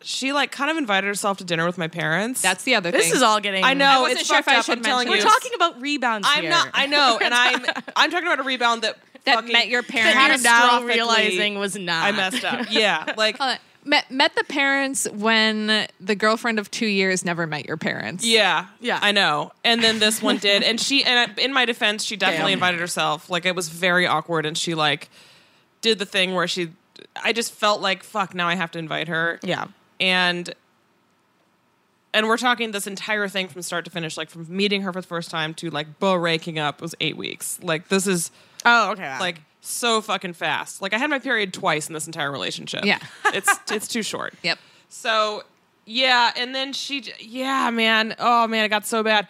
She like kind of invited herself to dinner with my parents. That's the other thing. this thing. is all getting. I know I wasn't it's sure if I up, should I'm telling mention We're you. talking about rebounds I'm here. not. I know, and I'm. I'm talking about a rebound that That met your that parents. you're now realizing was not. I messed up. Yeah, like Hold on. Met, met the parents when the girlfriend of two years never met your parents. Yeah, Yeah. I know. And then this one did, and she, and in my defense, she definitely Damn. invited herself. Like it was very awkward, and she like did the thing where she. I just felt like fuck. Now I have to invite her. Yeah. and and we're talking this entire thing from start to finish, like from meeting her for the first time to like breaking up was eight weeks. Like this is Oh, okay. like so fucking fast. Like I had my period twice in this entire relationship. Yeah. it's it's too short. Yep. So yeah, and then she, yeah, man, oh man, it got so bad.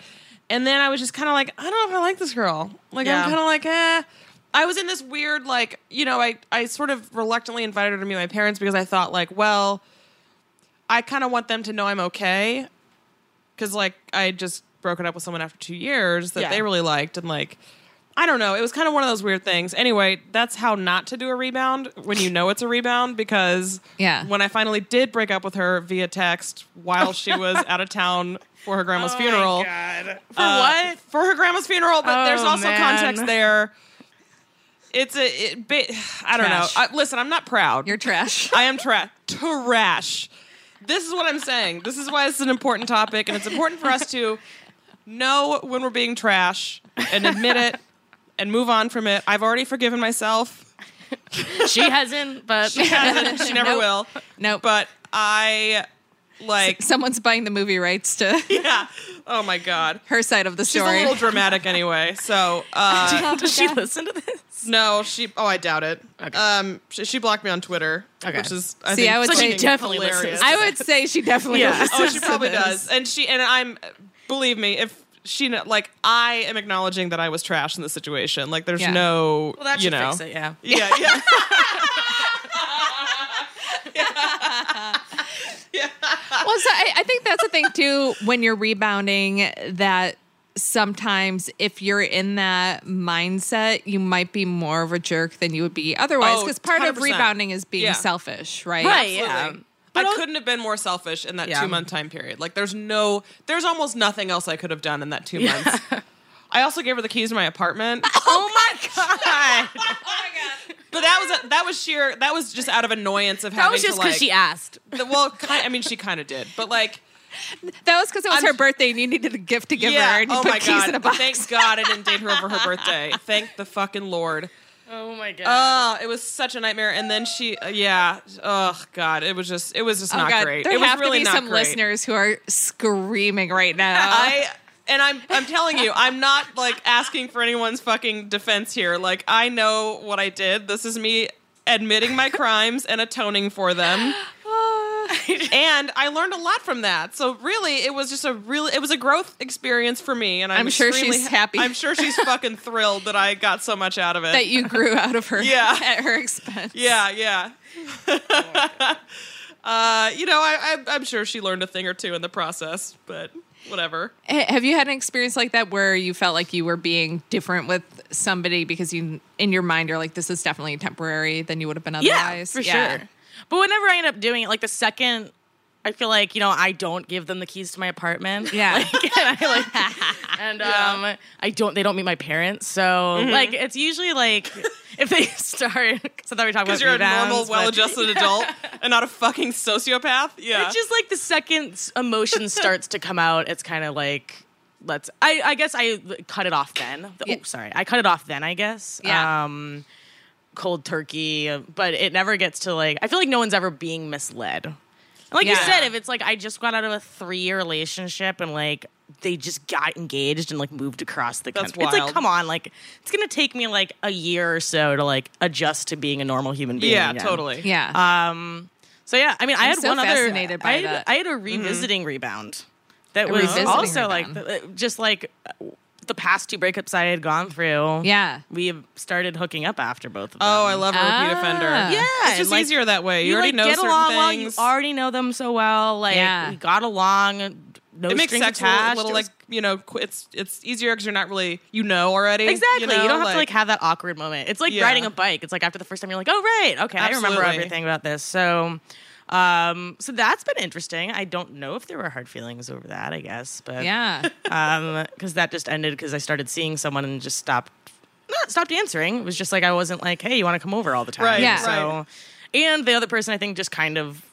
And then I was just kind of like, I don't know if I like this girl. Like Yeah. I'm kind of like, eh. I was in this weird, like, you know, I I sort of reluctantly invited her to meet my parents because I thought, like, well, I kind of want them to know I'm okay, because like I just broken up with someone after two years that Yeah. they really liked, and like. I don't know. It was kind of one of those weird things. Anyway, that's how not to do a rebound when you know it's a rebound because Yeah. when I finally did break up with her via text while she was out of town for her grandma's funeral. For uh, what? For her grandma's funeral, but Oh, there's also man. context there. It's a it, ba- I don't Trash. know. I, listen, I'm not proud. You're trash. I am trash. Trash. This is what I'm saying. This is why it's an important topic, and it's important for us to know when we're being trash and admit it and move on from it. I've already forgiven myself. She hasn't, but She hasn't. She never Nope. will. Nope. But I like Someone's buying the movie rights to yeah. Oh my god. her side of the She's story. a little dramatic anyway. So uh, does she listen to this? no, she. Oh, I doubt it. Okay. Um, she, she blocked me on Twitter, Okay. which is I See, think I would So she say- fucking definitely hilarious. listens. I would say she definitely. Yeah. listens oh, she to probably does, and she and I'm. Believe me, if she kn- like, I am acknowledging that I was trash in the situation. Like, there's Yeah. no, Well, that you know, fix it. Yeah. yeah, yeah. Well, so I, I think that's the thing too. When you're rebounding, that sometimes if you're in that mindset, you might be more of a jerk than you would be otherwise. Oh, Because part of 100%. rebounding is being Yeah. selfish, right? Right. Yeah. Absolutely. I couldn't have been more selfish in that Yeah. two month time period. Like, there's no, there's almost nothing else I could have done in that two months. I also gave her the keys to my apartment, Oh my god. Oh my god! But that was a, that was sheer. That was just out of annoyance of That having That was just because like. she asked. the- well, kind, I mean, she kind of did, but like, That was because it was I'm- her birthday and you needed a gift to give yeah. her, and you oh put my keys god! in a box. Thank God I didn't date her over her birthday. Thank the fucking lord. Oh my god. Oh, it was such a nightmare. And then she, uh, yeah. Oh God, it was just, it was just Oh not God, great. there it was have really to be some great. listeners who are screaming right now. I and I'm I'm telling you, I'm not like asking for anyone's fucking defense here. Like I know what I did. This is me admitting my crimes and atoning for them. and I learned a lot from that. So really, it was just a really it was a growth experience for me. And I'm, I'm sure she's happy. I'm sure she's fucking thrilled that I got so much out of it. that you grew out of her Yeah. at her expense. yeah, yeah. uh, you know, I, I I'm sure she learned a thing or two in the process, but whatever. Have you had an experience like that where you felt like you were being different with somebody because you, in your mind, you're like, this is definitely temporary than you would have been otherwise? Yeah, for sure. But whenever I end up doing it, like the second I feel like you know I don't give them the keys to my apartment. Yeah. like, and I like, and um, I don't. They don't meet my parents, so Mm-hmm. like it's usually like if they start. So that we talk about Because you're a normal, but- well-adjusted adult and not a fucking sociopath. Yeah. It's just like the second emotion starts to come out, it's kind of like let's. I I guess I cut it off then. The- Yeah. Oh, sorry, I cut it off then. I guess. Yeah. Um, cold turkey, uh, but it never gets to like. I feel like no one's ever being misled. Like you said, if it's like I just got out of a three year relationship and like they just got engaged and like moved across the That's country, it's like come on, like it's gonna take me like a year or so to like adjust to being a normal human being. yeah, again. totally. Yeah. Um. So yeah, I mean, I I'm had so one other. by I had, that. I had a revisiting rebound that A was also rebound. like just like uh, the past two breakups I had gone through. yeah. we have started hooking up after both of them. Oh, I love a repeat Ah. offender. Yeah, It's just like, easier that way. You, You, already like, know get certain along well. You already know them so well. Like Yeah. we got along. No it makes strings sex a little, attached. little It like you know it's it's easier because you're not really you know already Exactly. You, know, don't have to like have that awkward moment. It's like Yeah. riding a bike. It's like after the first time you're like, oh right, okay, I remember everything about this. So, um, so that's been interesting. I don't know if there were hard feelings over that. I guess, but Yeah. um, because that just ended because I started seeing someone and just stopped, not stopped answering. It was just like I wasn't like, hey, you want to come over all the time? Right, Yeah. So, right. and the other person I think just kind of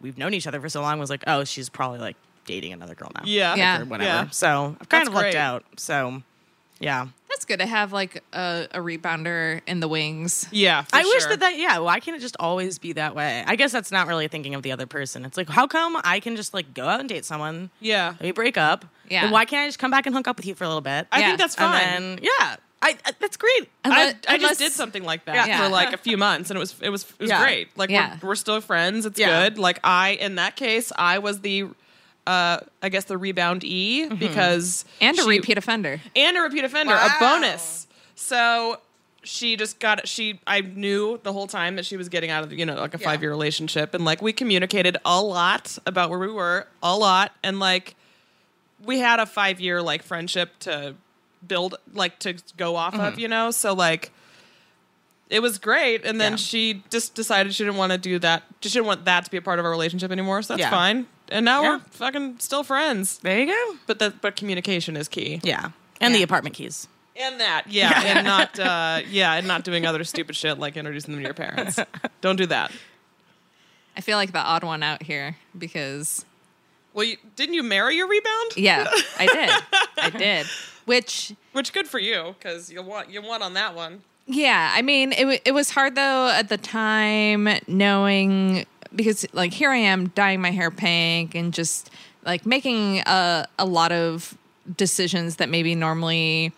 we've known each other for so long was like, oh, she's probably like dating another girl now. Yeah. Yeah. Or whatever. Yeah. So I've kind That's of lucked great. out. So, yeah. That's good to have like a, a rebounder in the wings. yeah. for I wish that that yeah. Why can't it just always be that way? I guess that's not really thinking of the other person. It's like how come I can just like go out and date someone, Yeah. we break up, Yeah. why can't I just come back and hook up with you for a little bit? I Yeah. think that's fine. And then yeah, I, I that's great. I, Unless- I unless- just did something like that Yeah. for like a few months, and it was it was it was Yeah. great. Like Yeah. we're, we're still friends. It's Yeah. good. Like I in that case, I was the, uh, I guess the rebound E because And a she- repeat offender. and a repeat offender, Wow. a bonus. So she just got she I knew the whole time that she was getting out of you know like a Yeah. five year relationship, and like we communicated a lot about where we were, a lot, and like we had a five year like friendship to build like to go off of, you know. So like it was great, and then Yeah. she just decided she didn't want to do that. She didn't want that to be a part of our relationship anymore. So that's Yeah. fine. And now Yeah. we're fucking still friends. There you go. But that but communication is key. Yeah, and the apartment keys. And that, yeah, and not, uh, yeah, and not doing other stupid shit like introducing them to your parents. Don't do that. I feel like the odd one out here because Well, you, didn't you marry your rebound? yeah, I did. I did. Which Which good for you because you want you won on that one. Yeah, I mean, it wa- it was hard though at the time knowing because like here I am dyeing my hair pink and just like making a a lot of decisions that maybe normally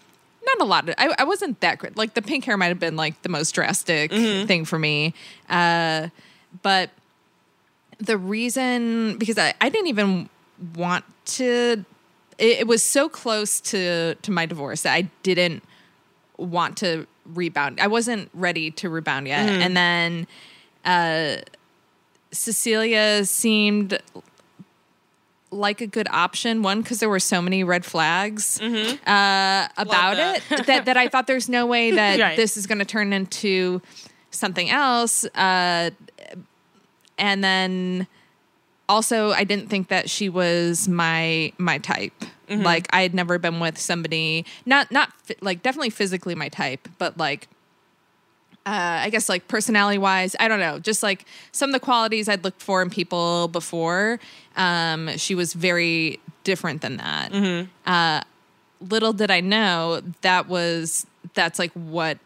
not a lot. Of, I I wasn't that great. Like the pink hair might have been like the most drastic thing for me, uh, but the reason because I, I didn't even want to it, it was so close to to my divorce that I didn't want to rebound. I wasn't ready to rebound yet. And then uh Cecilia seemed like a good option. One, because there were so many red flags uh, about that. it that, that I thought there's no way that Right. this is going to turn into something else. Uh, and then also, I didn't think that she was my my type. Like I had never been with somebody not not like definitely physically my type, but like uh, I guess like personality wise, I don't know, just like some of the qualities I'd looked for in people before. Um, she was very different than that. Uh, little did I know that was that's like what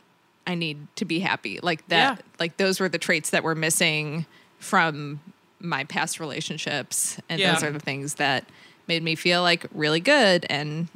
I need to be happy. Like that, Yeah. like those were the traits that were missing from my past relationships, and Yeah. those are the things that made me feel like really good and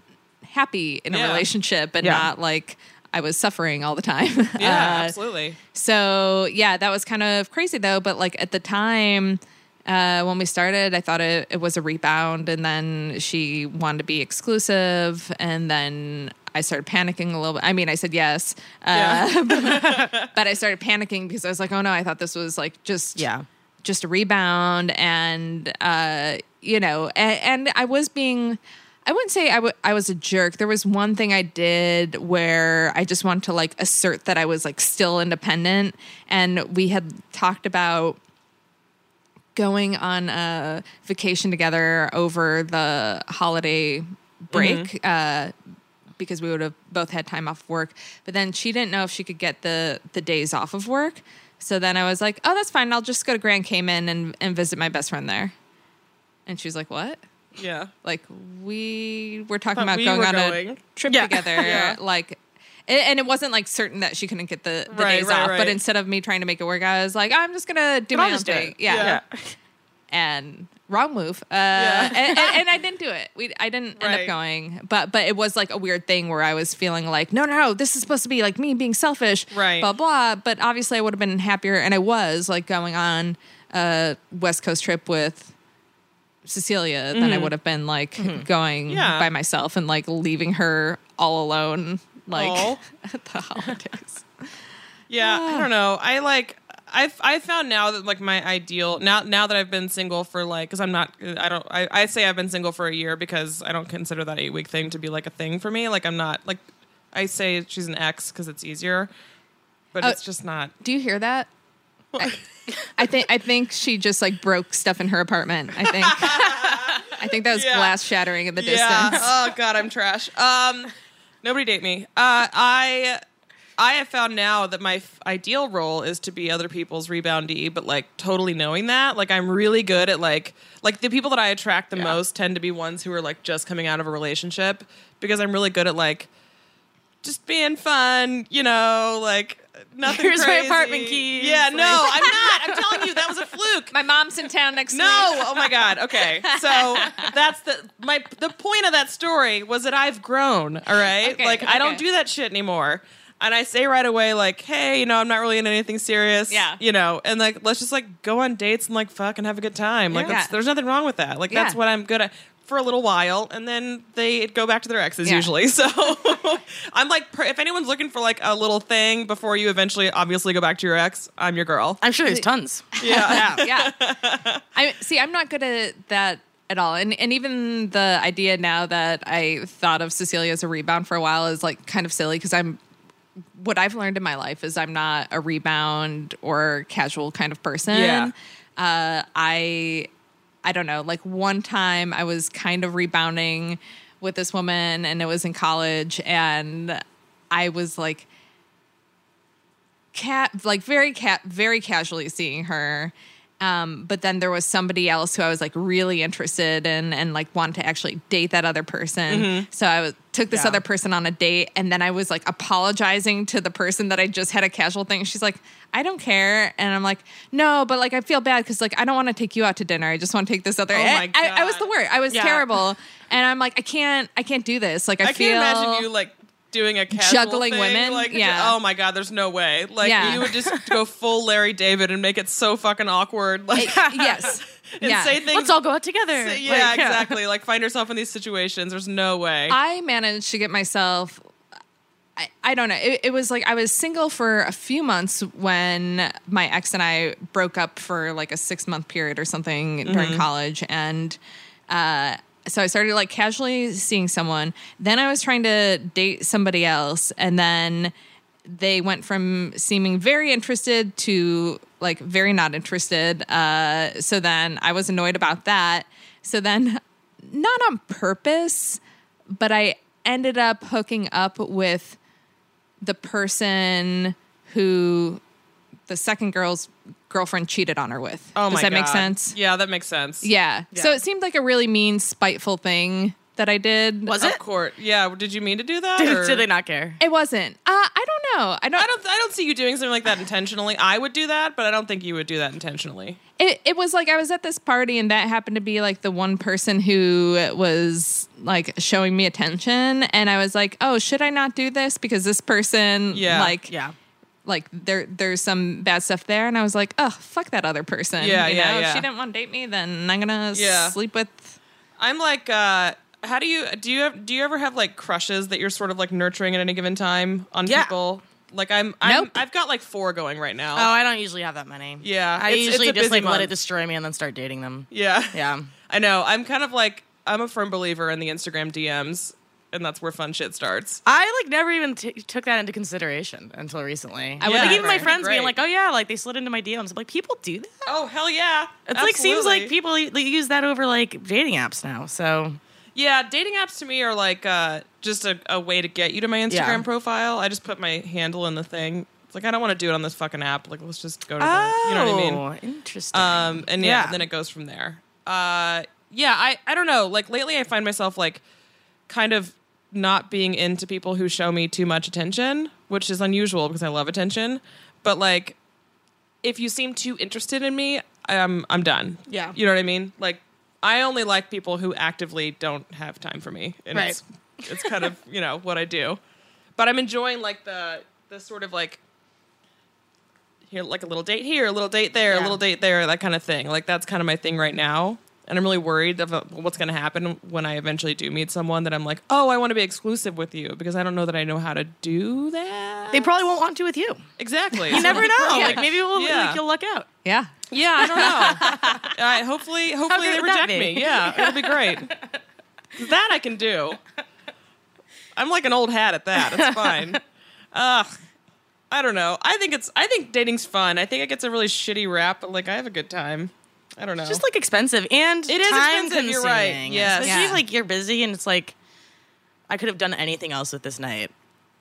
happy in a relationship and Yeah. not like I was suffering all the time. Yeah, Uh, absolutely. so yeah, that was kind of crazy though. But like at the time uh, when we started, I thought it, it was a rebound, and then she wanted to be exclusive, and then I started panicking a little bit. I mean, I said yes, uh, but I started panicking because I was like, oh no, I thought this was like just Yeah. just a rebound and uh you know and, and i was being i wouldn't say I was a jerk there was one thing i did where i just wanted to like assert that i was like still independent and we had talked about going on a vacation together over the holiday break uh because we would have both had time off work. But then she didn't know if she could get the the days off of work. So then I was like, "Oh, that's fine. I'll just go to Grand Cayman and and visit my best friend there." And she was like, "What?" Yeah. Like we were talking Thought about we going on going. a trip Yeah. together, Yeah. like. And it wasn't like certain that she couldn't get the, the Right, days right, off, right. but instead of me trying to make it work, I was like, I'm just gonna do But my own thing. Yeah. Yeah. and wrong move. Uh, and, and, and I didn't do it. We I didn't end up going, but but it was like a weird thing where I was feeling like, no, no, no, this is supposed to be like me being selfish, Right. Blah blah. But obviously, I would have been happier, and I was like going on a West Coast trip with Cecilia than I would have been like going Mm-hmm. Yeah. by myself and like leaving her all alone, like Aw. at the holidays. Yeah, I don't know. I like I've I found now that like my ideal now now that I've been single for like because I'm not I don't I, I say I've been single for a year because I don't consider that eight week thing to be like a thing for me. Like I'm not like I say she's an ex because it's easier, but Oh. it's just not. Do you hear that? I, I think I think she just like broke stuff in her apartment. I think I think that was Yeah. glass shattering in the Yeah. distance. oh God, I'm trash. Um, nobody date me. Uh, I I have found now that my f- ideal role is to be other people's reboundee, but like totally knowing that, like I'm really good at like like the people that I attract the most tend to be ones who are like just coming out of a relationship because I'm really good at like just being fun, you know, like nothing. Here's my apartment keys, Yeah, like- no, I'm not. I'm telling you, that was a fluke. My mom's in town next No, week. No, oh my god. Okay, so that's the my the point of that story was that I've grown. All right, Okay, like I don't do that shit anymore. And I say right away, like, hey, you know, I'm not really in anything serious. Yeah. You know, and like, let's just like go on dates and like fuck and have a good time. Like, Yeah. that's, there's nothing wrong with that. Like, that's what I'm good at for a little while, and then they go back to their exes Yeah. usually. So I'm like, if anyone's looking for like a little thing before you eventually obviously go back to your ex, I'm your girl. I'm sure there's tons. Yeah. yeah. I see. I'm not good at that at all, and and even the idea now that I thought of Cecilia as a rebound for a while is like kind of silly because I'm. What I've learned in my life is I'm not a rebound or casual kind of person. Yeah. Uh, I I don't know. Like one time I was kind of rebounding with this woman, and it was in college, and I was like cat like very cat very casually seeing her um, but then there was somebody else who I was like really interested in and like wanted to actually date that other person. So I was, took this Yeah. other person on a date and then I was like apologizing to the person that I just had a casual thing. She's like, I don't care. And I'm like, no, but like I feel bad because like I don't want to take you out to dinner. I just want to take this other. Oh my I, I, I was the worst. I was Yeah. Terrible. And I'm like, I can't, I can't do this. Like I, I feel can't imagine you like doing a casual Juggling thing, women? Like, Yeah. oh my god, there's no way. Like, Yeah. you would just go full Larry David and make it so fucking awkward. Like, yes. and yeah. say things. Let's all go out together. say- yeah, Like, exactly. Like, find yourself in these situations. There's no way. I managed to get myself. I, I don't know. It, it was like I was single for a few months when my ex and I broke up for like a six month period or something during college, and uh, so I started like casually seeing someone. Then I was trying to date somebody else, and then they went from seeming very interested to like very not interested. Uh, so then I was annoyed about that. So then, not on purpose, but I ended up hooking up with the person who the second girl's girlfriend cheated on her with. oh Does my that god. make sense? Yeah, that makes sense. Yeah. So it seemed like a really mean, spiteful thing that I did. Was Of it? course. Yeah. Did you mean to do that? Did, or- did they not care? It wasn't. Uh, I don't know. I don't. I don't. I don't see you doing something like that intentionally. I would do that, but I don't think you would do that intentionally. it, it was like I was at this party and that happened to be like the one person who was like showing me attention and I was like, "Oh, should I not do this because this person Yeah. like Yeah. Like there there's some bad stuff there." And I was like, "Oh, fuck that other person." Yeah, you yeah, know? yeah. If she didn't want to date me, then I'm going to Yeah. sleep with I'm like, uh, how do you do you have, do you ever have like crushes that you're sort of like nurturing at any given time on Yeah. people? Like I'm, I'm Nope. I've got like four going right now. Oh, I don't usually have that many. Yeah, I it's- it's usually a just busy like let month. it destroy me and then start dating them. yeah, Yeah. I know. I'm kind of like I'm a firm believer in the Instagram DMs, and that's where fun shit starts. I like never even t- took that into consideration until recently. I would like never. even my Pretty friends being great. like, "Oh yeah, like they slid into my DMs." I'm like, people do that. Oh hell yeah! It's like seems like people u- use that over like dating apps now. So Yeah, dating apps to me are like uh, just a, a way to get you to my Instagram Yeah. profile. I just put my handle in the thing. It's like I don't want to do it on this fucking app. Like let's just go to the, you know what I mean. Oh, interesting. Um, and yeah, Yeah. then it goes from there. Uh, yeah, I, I don't know. Like lately, I find myself like kind of not being into people who show me too much attention, which is unusual because I love attention. But like, if you seem too interested in me, I'm I'm done. Yeah. you know what I mean. Like, I only like people who actively don't have time for me, and Right. it's it's kind of you know what I do. But I'm enjoying like the the sort of like here like a little date here, a little date there, a little date there, that kind of thing. Like that's kind of my thing right now. And I'm really worried about what's going to happen when I eventually do meet someone that I'm like, oh, I want to be exclusive with you because I don't know that I know how to do that. they probably won't want to with you. exactly. You never know. Yeah. Like maybe we'll, Yeah. like, you'll luck out. Yeah. Yeah, I don't know. uh, hopefully, hopefully they reject me. Yeah, it'll be great. that I can do. I'm like an old hat at that. It's fine. Ugh. I don't know. I think it's. I think dating's fun. I think it gets a really shitty rap, but like I have a good time. I don't know. Just like expensive and It is time expensive, you're right. consuming. Yes. Especially Yeah. if like you're busy and it's like I could have done anything else with this night.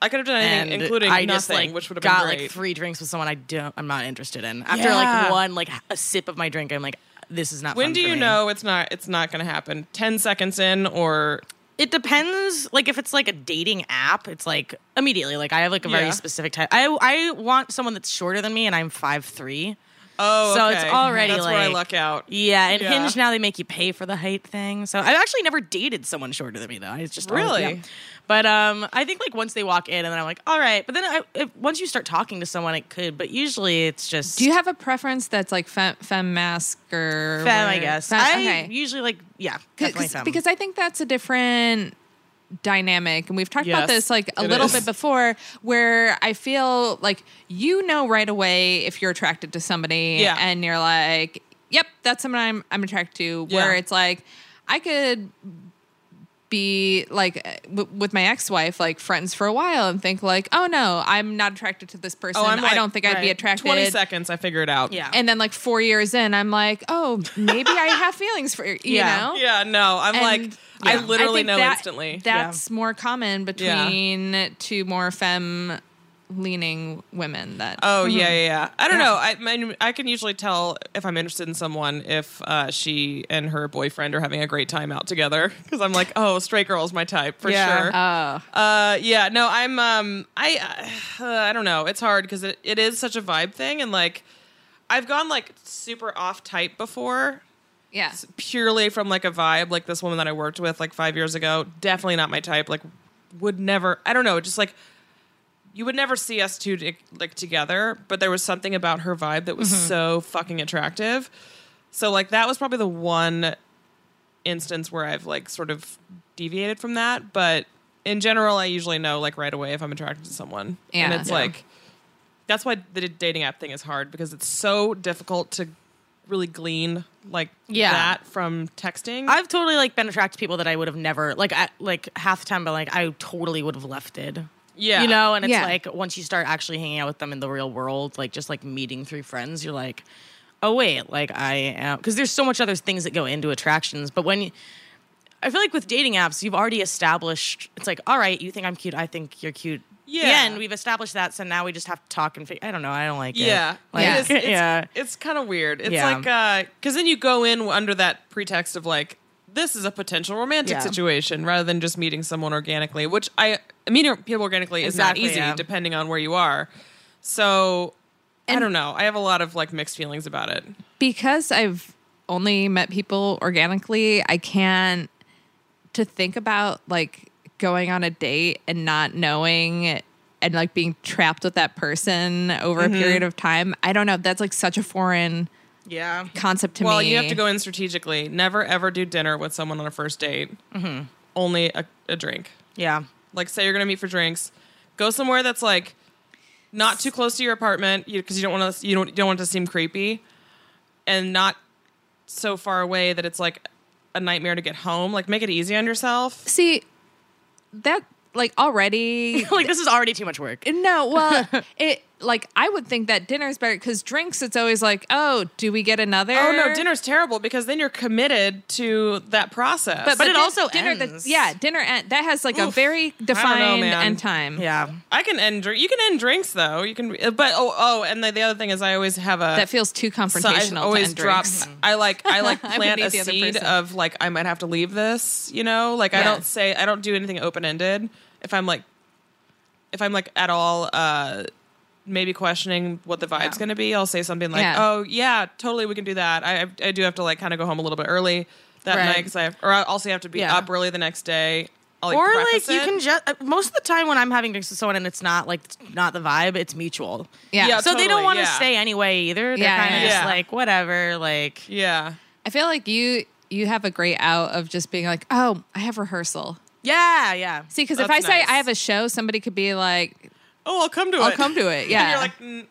I could have done anything, and including I nothing, just like which would have got been great. like three drinks with someone I don't I'm not interested in. After Yeah. like one like a sip of my drink, I'm like, this is not. when fun do for you me. know it's not? It's not going to happen. Ten seconds in, or It depends. Like if it's like a dating app, it's like immediately. Like I have like a Yeah. very specific type. I I want someone that's shorter than me, and I'm five three. Oh, So it's already, that's where I like- luck out. Yeah, and Yeah. Hinge now they make you pay for the height thing. So I've actually never dated someone shorter than me though. I just always- Really? yeah. But um, I think like once they walk in, and then I'm like, all right. But then I, if, once you start talking to someone, it could. But usually it's just. Do you have a preference that's like fem, femme masc or femme? I where- guess. Femme- I okay. usually like yeah, definitely because because I think that's a different dynamic and we've talked about this like a little is. bit before where I feel like you know right away if you're attracted to somebody Yeah. and you're like yep that's someone I'm I'm attracted to where Yeah. it's like I could be like w- with my ex-wife like friends for a while and think like oh no I'm not attracted to this oh, person Oh, I'm I don't think I'd be right, attracted Twenty seconds, I figure it out. yeah, and then like 4 years in I'm like oh maybe I have feelings for you Yeah. know Yeah, no, I'm and, like, I literally think know that- instantly. That's more common Yeah. between two more femme leaning women that Oh yeah, yeah, yeah. I don't Yeah. know. I, I I can usually tell if I'm interested in someone if uh, she and her boyfriend are having a great time out together because I'm like, oh, straight girl is my type for Yeah. sure. oh Uh, yeah, no, I'm um, I uh, I don't know. It's hard because it, it is such a vibe thing, and like, I've gone like super off type before, yeah purely from like a vibe. Like this woman that I worked with like five years ago, definitely not my type. Like, would never. I don't know. Just like you would never see us two like together, but there was something about her vibe that was mm-hmm. so fucking attractive. So like that was probably the one instance where I've like sort of deviated from that, but in general I usually know like right away if I'm attracted to someone. And it's Yeah. like that's why the dating app thing is hard because it's so difficult to really glean like Yeah. that from texting. I've totally like been attracted to people that I would have never like I, like half the time, but like I totally would have left it. yeah. You know, and it's Yeah. like once you start actually hanging out with them in the real world, like just like meeting through friends, you're like, oh wait, like I am because there's so much other things that go into attractions. But when you, I feel like with dating apps, you've already established. It's like, all right, you think I'm cute, I think you're cute. Yeah. and we've established that, so now we just have to talk and. Fig- I don't know. I don't like it. Yeah, Like, Yeah. It is, it's, yeah. It's kind of weird. It's Yeah. like uh, because then you go in under that pretext of like this is a potential romantic Yeah. situation rather than just meeting someone organically, which I meeting people organically is not easy yeah. depending on where you are. So I don't know. I have a lot of like mixed feelings about it. because I've only met people organically, I can't to think about like going on a date and not knowing and like being trapped with that person over Mm-hmm. a period of time. I don't know. That's like such a foreign Yeah. concept to well, me. Well, you have to go in strategically. Never ever do dinner with someone on a first date. Mm-hmm. Only a, a drink. Yeah. Like say you're gonna meet for drinks, go somewhere that's like not too close to your apartment because you, don't want to you don't you don't want it to seem creepy, and not so far away that it's like a nightmare to get home. Like make it easy on yourself. See that like already like this is already too much work. No, well, it like I would think that dinner's better because drinks. It's always like, oh, do we get another? Oh no, dinner's terrible because then you're committed to that process. But, But it din- also dinner. that- ends. yeah, dinner end, that has like a very defined man. end time. Yeah. I can end drink. You can end drinks though. You can, but oh oh, and the, the other thing is I always have a that feels too So confrontational. I always to end drop. drinks. I like I like I plant need a the seed of like I might have to leave this. You know, like I don't say I don't do anything open ended. If I'm like, if I'm like at all, uh maybe questioning what the vibe's Yeah. going to be, I'll say something like, Yeah. "Oh yeah, totally, we can do that." I I do have to like kind of go home a little bit early that Right. night because I have, or I also have to be Yeah. up early the next day. I'll, like, or like you it. can just uh, most of the time when I'm having drinks with someone and it's not like not the vibe, it's mutual. Yeah. Yeah, so they don't want to yeah. stay anyway either. They're Yeah, kind of yeah, just like whatever. Like Yeah. I feel like you you have a great out of just being like, oh, I have rehearsal. yeah, yeah. See, because if I That's say. I have a show, somebody could be like, Oh, I'll come to it. I'll come to it. Yeah. And you're like, "Mm, uh,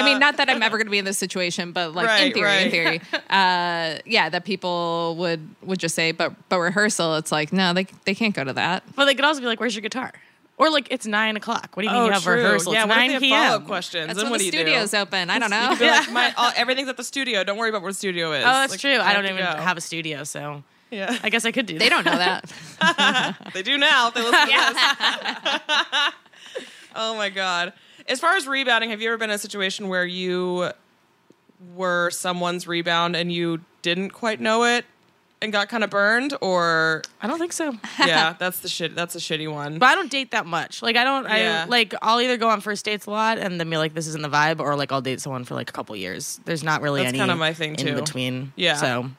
I mean, not that I'm ever going to be in this situation, but like in Right, theory, in theory, uh, yeah, that people would would just say, but but rehearsal, it's like no, they they can't go to that. But they could also be like, "Where's your guitar?" Or like, "It's nine o'clock. What do you mean Oh, you have true. rehearsal? Yeah, it's what if nine they have p.m." follow-up questions? That's then when what the do you do? studio's open. I don't know. You could like, my, all, everything's at the studio. Don't worry about where the studio is. Oh, that's Like, true. I have don't even go. have a studio, so Yeah, I guess I could do. they that. don't know that. they do now. They listen to this. Oh my god! As far as rebounding, have you ever been in a situation where you were someone's rebound and you didn't quite know it and got kind of burned, or I don't think so. yeah, that's the shit. That's a shitty one. But I don't date that much. Like I don't. Yeah. I like. I'll either go on first dates a lot and then be like, "This isn't the vibe," or like I'll date someone for like a couple years. There's not really That's any kinda my thing, in too. between. Yeah. So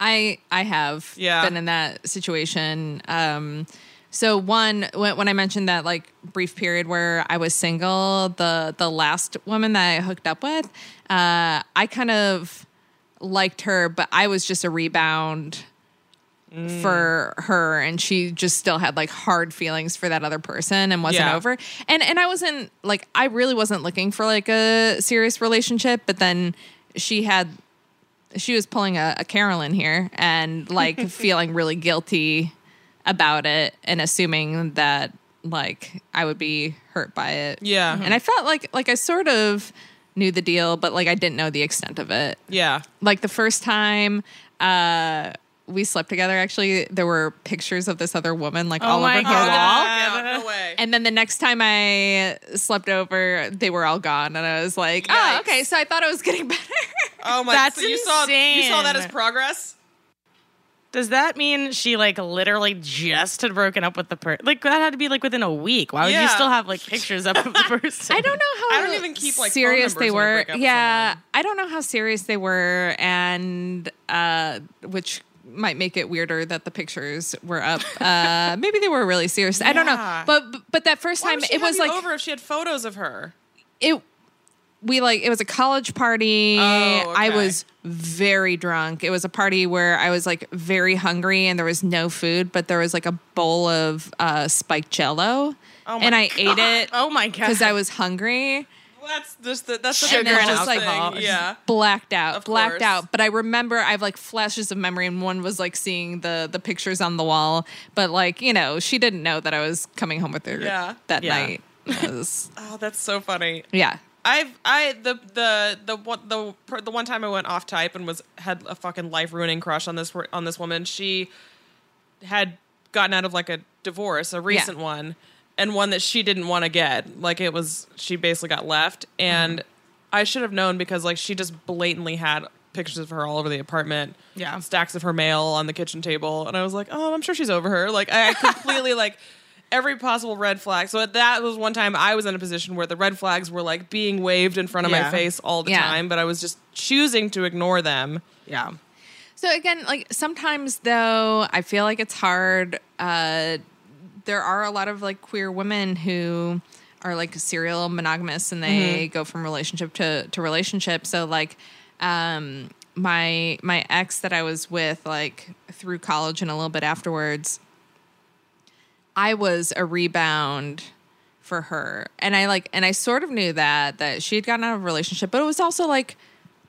I I have Yeah. been in that situation. Um, so one when, when I mentioned that like brief period where I was single, the the last woman that I hooked up with, uh, I kind of liked her, but I was just a rebound for her and she just still had like hard feelings for that other person and wasn't Yeah. over and and i wasn't like i really wasn't looking for like a serious relationship but then she had she was pulling a, a carolyn here and like feeling really guilty about it and assuming that like i would be hurt by it Yeah. and i felt like like i sort of knew the deal but like i didn't know the extent of it yeah, like the first time uh we slept together actually there were pictures of this other woman like all Oh my over her God. wall no way. and then the next time i slept over they were all gone and i was like oh okay so i thought it was getting better oh my! That's so you saw you saw that as progress. Does that mean she like literally just had broken up with the person? Like that had to be like within a week. Why would Yeah. you still have like pictures up of the person? i don't know how I don't even keep, like, phone serious they numbers when I were break up yeah someone. i don't know how serious they were and uh which might make it weirder that the pictures were up uh maybe they were really serious i don't know but but that first Why time would she it have was you like over if she had photos of her. it we like it was a college party Oh, i was very drunk it was a party where i was like very hungry and there was no food but there was like a bowl of uh spiked jello Oh my and i ate it Oh my god! because i was hungry Well, that's just the, that's the Sugar and boss alcohol. Thing. Yeah. blacked out Of blacked course. out but i remember i have like flashes of memory and one was like seeing the the pictures on the wall but like you know she didn't know that i was coming home with her Yeah. that Yeah. night was- Oh, that's so funny. yeah I've I the the the the the one time I went off type and was had a fucking life ruining crush on this on this woman. She had gotten out of like a divorce, a recent one, and one that she didn't want to get. Like it was she basically got left, and mm-hmm. I should have known because like she just blatantly had pictures of her all over the apartment. Yeah. stacks of her mail on the kitchen table, and I was like, oh, I'm sure she's over her. Like I I completely like. Every possible red flag. So that was one time I was in a position where the red flags were like being waved in front of my face all the Yeah. time, but I was just choosing to ignore them. Yeah. So again, like sometimes though, I feel like it's hard. Uh, there are a lot of like queer women who are like serial monogamous and they go from relationship to to relationship. So like, um, my my ex that I was with like through college and a little bit afterwards, I was a rebound for her. And I like and I sort of knew that that she had gotten out of a relationship, but it was also like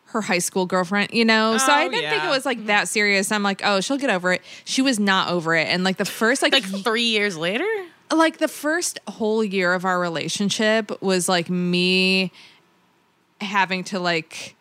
her high school girlfriend, you know. so I Oh, didn't think it was like that serious. I'm like, "Oh, she'll get over it." She was not over it. And like the first like Like three years later? like the first whole year of our relationship was like me having to like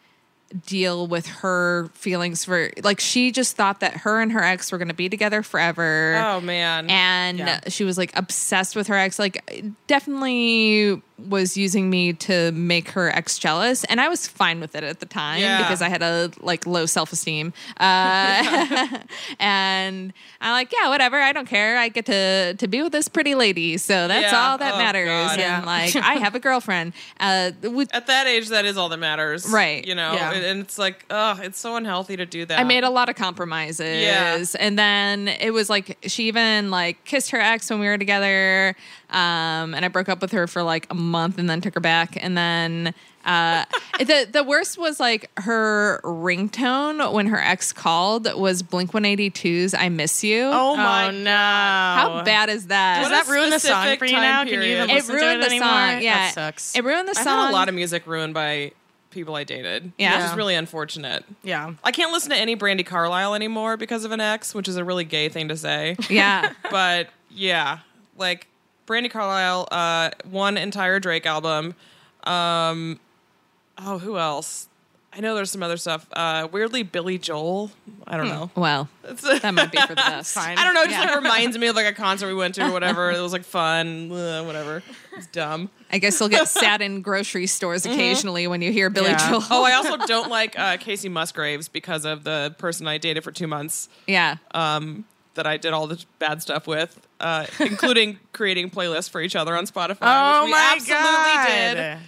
deal with her feelings for like she just thought that her and her ex were going to be together forever Oh man. and Yeah. she was like obsessed with her ex like definitely was using me to make her ex jealous and i was fine with it at the time Yeah. because i had a like low self-esteem uh, and i'm like yeah whatever i don't care i get to to be with this pretty lady so that's Yeah. all that Oh, matters God. and like i have a girlfriend uh with, At that age, that is all that matters, Right. You know, Yeah. and it's like, oh, it's so unhealthy to do that. I made a lot of compromises. Yeah. And then it was like she even like kissed her ex when we were together. Um, and I broke up with her for like a month and then took her back. And then uh, the the worst was like her ringtone when her ex called was Blink 182's I Miss You. Oh my! oh no. How bad is that? Does What that ruin the song for you time now? Can you even it listen to ruined it the anymore? song. Yeah. That sucks. It ruined the I've song. had a lot of music ruined by people I dated. Yeah. which is really unfortunate. yeah. I can't listen to any Brandi Carlile anymore because of an ex, which is a really gay thing to say. yeah. but yeah, like Brandi Carlile, uh, one entire Drake album. Um, oh, who else? I know there's some other stuff. Uh, weirdly, Billy Joel. I don't know. Well, that might be for the best. Fine. I don't know. It just Yeah. like reminds me of like a concert we went to or whatever. It was like fun, uh, whatever. It's dumb. I guess you'll get sad in grocery stores occasionally when you hear Billy Yeah. Joel. Oh, I also don't like uh, Kacey Musgraves because of the person I dated for two months. yeah. um, that I did all the bad stuff with, uh, including creating playlists for each other on Spotify. Oh which we my absolutely god. did.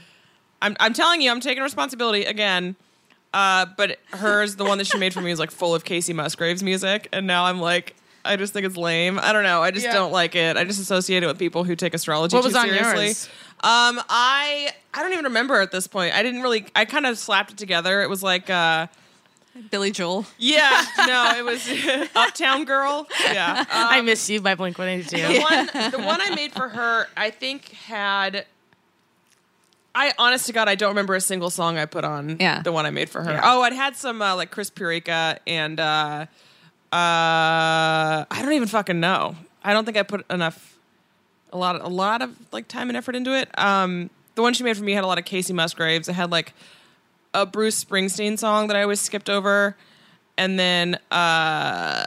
I'm, I'm telling you, I'm taking responsibility again. Uh, but hers, the one that she made for me, was like full of Kacey Musgraves music, and now I'm like, I just think it's lame. I don't know. I just Yeah. don't like it. I just associate it with people who take astrology What too was on seriously. yours? Um, I I don't even remember at this point. I didn't really. I kind of slapped it together. It was like. Uh, Billy Joel. yeah, no, it was Uptown Girl. Yeah, I miss you by Blink 182. the one the one I made for her, I think had I honest to God, I don't remember a single song I put on Yeah. the one I made for her. Yeah. Oh, it had some uh, like Chris Pureka and uh uh I don't even fucking know. I don't think I put enough a lot a lot of like time and effort into it. Um the one she made for me had a lot of Kacey Musgraves. It had like a Bruce Springsteen song that I always skipped over and then uh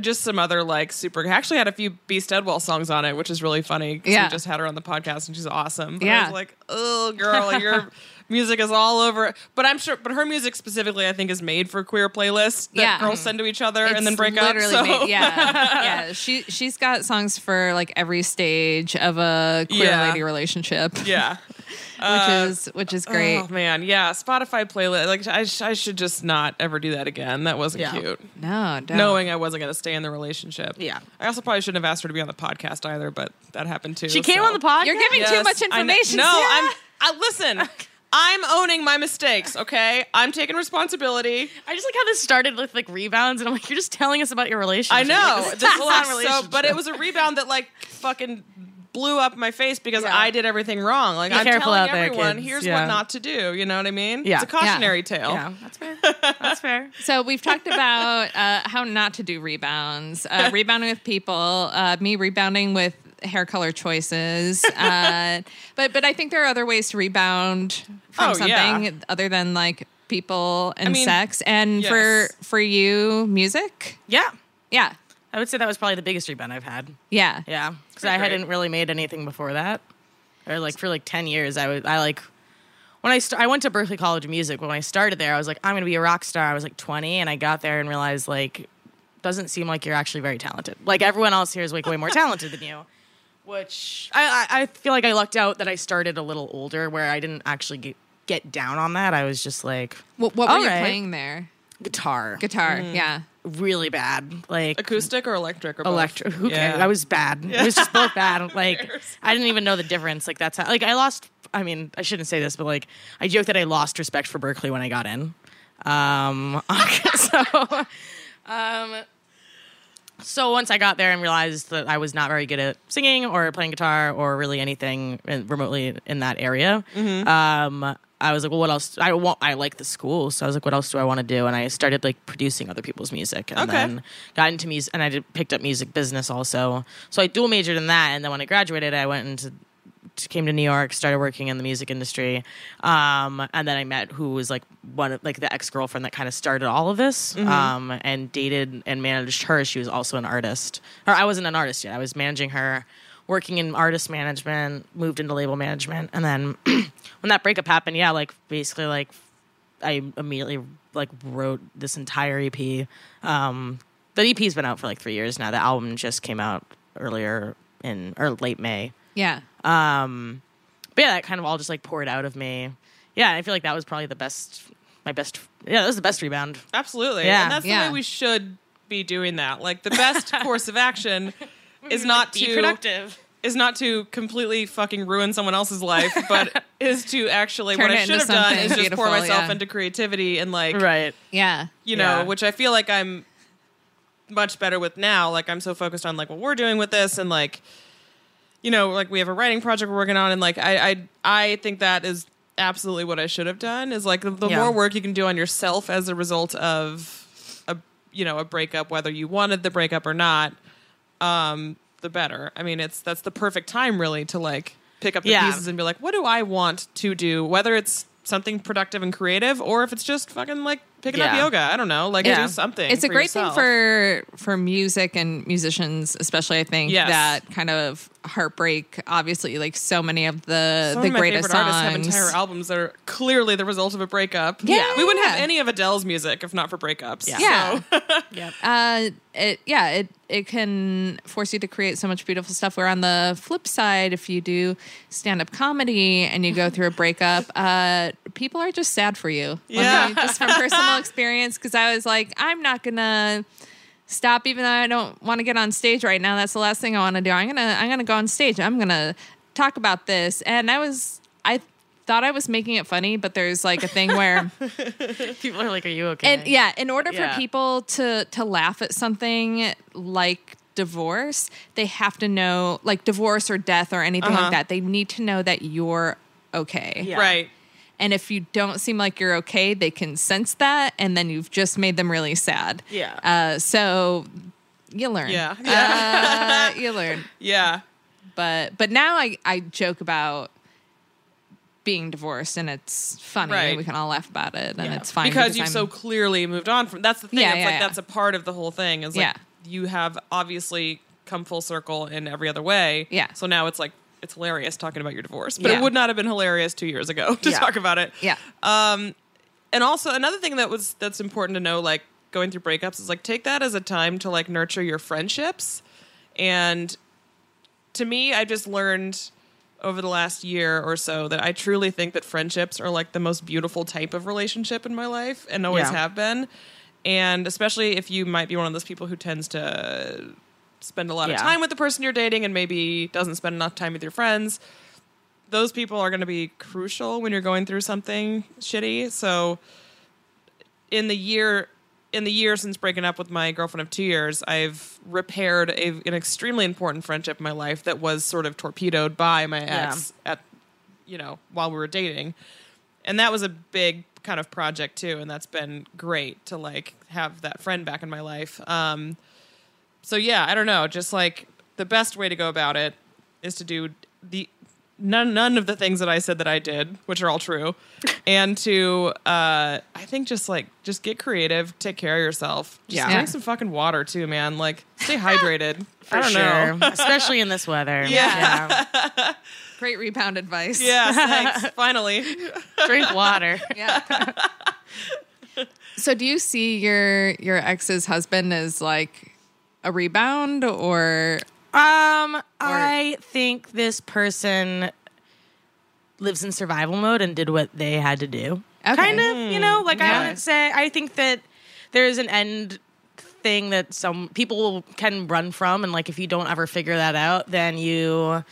just some other like super. I actually had a few B Steadwell songs on it, which is really funny. Yeah. we just had her on the podcast and she's awesome. But I Yeah. was like, oh, girl, your music is all over. But I'm sure, but her music specifically, I think, is made for queer playlists that Yeah. girls send to each other and then break up. So made- yeah, yeah. She she's got songs for like every stage of a queer Yeah. lady relationship, yeah. which uh, is which is great. Oh man, yeah. Spotify playlist. Like I, sh- I should just not ever do that again. That wasn't Yeah. cute. no, don't. Knowing I wasn't going to stay in the relationship. Yeah. I also probably shouldn't have asked her to be on the podcast either, but that happened too. She came so. on the podcast. You're giving too much I know- information. No, Sarah. I'm. I listen. I'm owning my mistakes. Okay, I'm taking responsibility. I just like how this started with like rebounds, and I'm like, you're just telling us about your relationship. I know This is this not last a so, relationship. but it was a rebound that like fucking blew up my face because Yeah. I did everything wrong. Like Be I'm telling there, everyone, kids. here's Yeah. what not to do. You know what I mean? Yeah. It's a cautionary tale. Yeah, that's fair. That's fair. So we've talked about uh, how not to do rebounds, uh, rebounding with people, uh, me rebounding with hair color choices. Uh, but but I think there are other ways to rebound from Oh, something yeah. other than like people and mean, sex. And yes. for for you, music. Yeah, Yeah, I would say that was probably the biggest rebound I've had. yeah, Yeah, because I great. hadn't really made anything before that, or like for like ten years. I was I like when I st- I went to Berklee College of Music. When I started there, I was like I'm gonna be a rock star. I was like 20, and I got there and realized like doesn't seem like you're actually very talented. Like everyone else here is like way more talented than you. Which I, I I feel like I lucked out that I started a little older, where I didn't actually get, get down on that. I was just like What, what were All you right. playing there? Guitar, Guitar. Yeah. really bad, like Acoustic or electric or both? electric. Who Yeah. cares? I was bad. It was just both bad. Like I didn't even know the difference. Like that's how. Like I lost. I mean, I shouldn't say this, but like I joke that I lost respect for Berklee when I got in. Um, so, um, so once I got there and realized that I was not very good at singing or playing guitar or really anything in, remotely in that area, um, I was like, well, what else? I want. I like the school, so I was like, what else do I want to do? And I started like producing other people's music, and Okay. then got into music, and I did, picked up music business also. So I dual majored in that, and then when I graduated, I went into came to New York, started working in the music industry, um, and then I met who was like one of like the ex girlfriend that kind of started all of this, um, and dated and managed her. She was also an artist, or I wasn't an artist yet. I was managing her, working in artist management, moved into label management, and then when that breakup happened, yeah, like basically like I immediately like wrote this entire EP. Um, the EP's been out for like three years now. The album just came out earlier in or late May. Yeah. Um, but yeah, that kind of all just like poured out of me. Yeah, I feel like that was probably the best, my best. Yeah, that was the best rebound. Absolutely. Yeah. And that's the way we should be doing that. Like the best course of action is mm-hmm. not Be to productive. is not to completely fucking ruin someone else's life, but is to actually Turn what I should have done is just pour myself yeah. into creativity and like Right. Yeah. you know, Yeah. which I feel like I'm much better with now. Like I'm so focused on like what we're doing with this and like you know, like we have a writing project we're working on and like I I I think that is absolutely what I should have done is like the, the Yeah. more work you can do on yourself as a result of a you know, a breakup whether you wanted the breakup or not, um the better. I mean, it's that's the perfect time really to like pick up the Yeah. pieces and be like, what do I want to do? Whether it's something productive and creative or if it's just fucking like picking up yoga. I don't know. Like Yeah. do something. It's a great yourself. thing for for music and musicians, especially. I think Yes. that kind of heartbreak. Obviously, like so many of the Some the of my greatest favorite songs. artists have entire albums that are clearly the result of a breakup. Yeah. we wouldn't have any of Adele's music if not for breakups. Yeah. Yeah. So- Yep. uh, it yeah, it it can force you to create so much beautiful stuff. Where on the flip side, if you do stand up comedy and you go through a breakup, uh, people are just sad for you. Yeah. me- just from personal experience, because I was like, I'm not gonna stop, even though I don't want to get on stage right now. That's the last thing I want to do. I'm gonna I'm gonna go on stage. I'm gonna talk about this, and I was I. Thought I was making it funny, but there's like a thing where People are like, "Are you okay?" and yeah, in order Yeah. for people to to laugh at something like divorce, they have to know like divorce or death or anything Uh-huh. like that. They need to know that you're okay. Yeah. Right. And if you don't seem like you're okay, they can sense that and then you've just made them really sad. Yeah. Uh, so you learn. Yeah. Uh, you learn. Yeah. But but now I, I joke about being divorced and it's funny Right. and we can all laugh about it and it's fine because you've I'm- so clearly moved on from. That's the thing. Yeah, it's yeah, like yeah. that's a part of the whole thing. Is like Yeah. you have obviously come full circle in every other way. Yeah. So now it's like it's hilarious talking about your divorce, but Yeah. it would not have been hilarious two years ago to Yeah. talk about it. yeah. Um, and also another thing that was that's important to know like going through breakups is like take that as a time to like nurture your friendships and to me i just learned over the last year or so that i truly think that friendships are like the most beautiful type of relationship in my life and always Yeah. have been and especially if you might be one of those people who tends to spend a lot of time with the person you're dating and maybe doesn't spend enough time with your friends those people are going to be crucial when you're going through something shitty. So in the year in the year since breaking up with my girlfriend of 2 years, I've repaired a, an extremely important friendship in my life that was sort of torpedoed by my ex at you know, while we were dating. And that was a big kind of project too, and that's been great to like have that friend back in my life. Um so yeah, I don't know, just like the best way to go about it is to do the none none of the things that I said that I did, which are all true, and to uh, I think just like just get creative, take care of yourself, just Yeah. drink some fucking water too, man. Like stay hydrated. For I don't sure, know. especially in this weather. Yeah. yeah. Great rebound advice. Yeah, thanks. Finally, Drink water. Yeah. So do you see your your ex's husband as like a rebound or Um, I think this person lives in survival mode and did what they had to do. Okay. Kind of, you know, like Yeah. I would say, I think that there's an end thing that some people can run from, and like if you don't ever figure that out, then you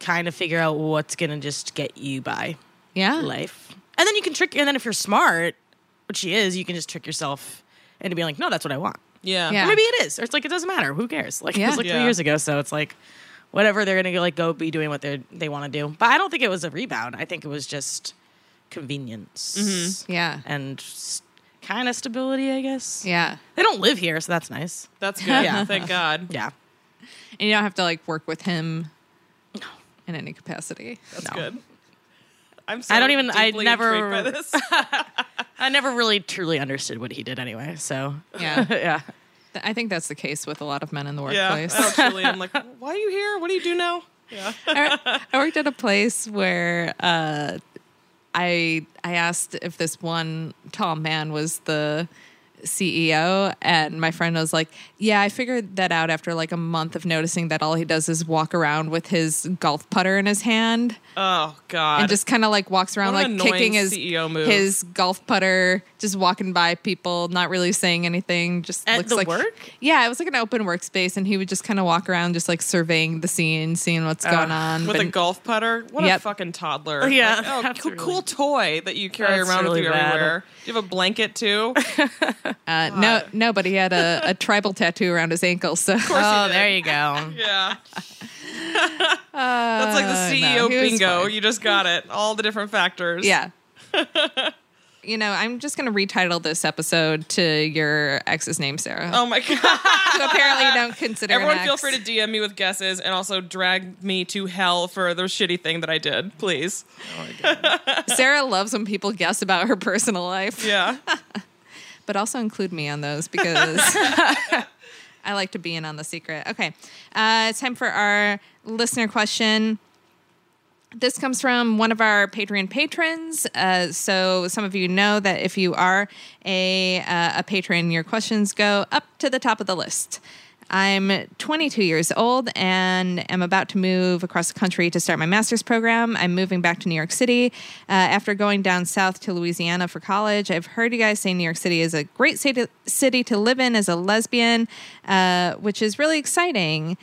kind of figure out what's gonna just get you by yeah? life, and then you can trick. And then if you're smart, which she is, you can just trick yourself into being like, no, that's what I want. Yeah. Yeah. Or maybe it is. Or it's like it doesn't matter. Who cares? Like it was like Yeah. three years ago, so it's like whatever they're gonna like go be doing what they they want to do. But I don't think it was a rebound. I think it was just convenience mm-hmm. Yeah. and kind of stability. I guess. Yeah. They don't live here, so that's nice. That's good. Yeah. Thank God. Yeah. And you don't have to like work with him in any capacity. That's No. good. I'm so I don't even- I never- by this. I never really truly understood what he did anyway. So Yeah. yeah. I think that's the case with a lot of men in the workplace. I don't truly. I'm like, why are you here? What do you do now? Yeah. I I worked at a place where uh, I I asked if this one tall man was the CEO, and my friend was like, "Yeah, I figured that out after like a month of noticing that all he does is walk around with his golf putter in his hand Oh God. and just kind of like walks around like kicking his CEO move. his golf putter, just walking by people, not really saying anything. Just At looks the like work? Yeah, it was like an open workspace, and he would just kind of walk around, just like surveying the scene, seeing what's going on. with but- a golf putter. What a fucking toddler! Yeah, Like, oh, that's cool, really- cool toy that you carry around really with you bad. everywhere. Do you have a blanket too? Uh, no, no, but he had a, a tribal tattoo around his ankle. So Oh, there you go. yeah. That's like the Uh, CEO no, he was bingo. fine. You just got it. All the different factors. yeah. you know, I'm just gonna retitle this episode to your ex's name, Sarah. Oh my god. who apparently you don't consider. an Everyone, feel ex. free to DM me with guesses and also drag me to hell for the shitty thing that I did, please. Sarah loves when people guess about her personal life, Yeah. But also include me on those because I like to be in on the secret. Okay, uh, it's time for our listener question. This comes from one of our Patreon patrons. Uh, so some of you know that if you are a uh, a patron, your questions go up to the top of the list. I'm 22 years old and am about to move across the country to start my master's program. I'm moving back to New York City uh, after going down south to Louisiana for college. I've heard you guys say New York City is a great city to live in as a lesbian, uh, which is really exciting.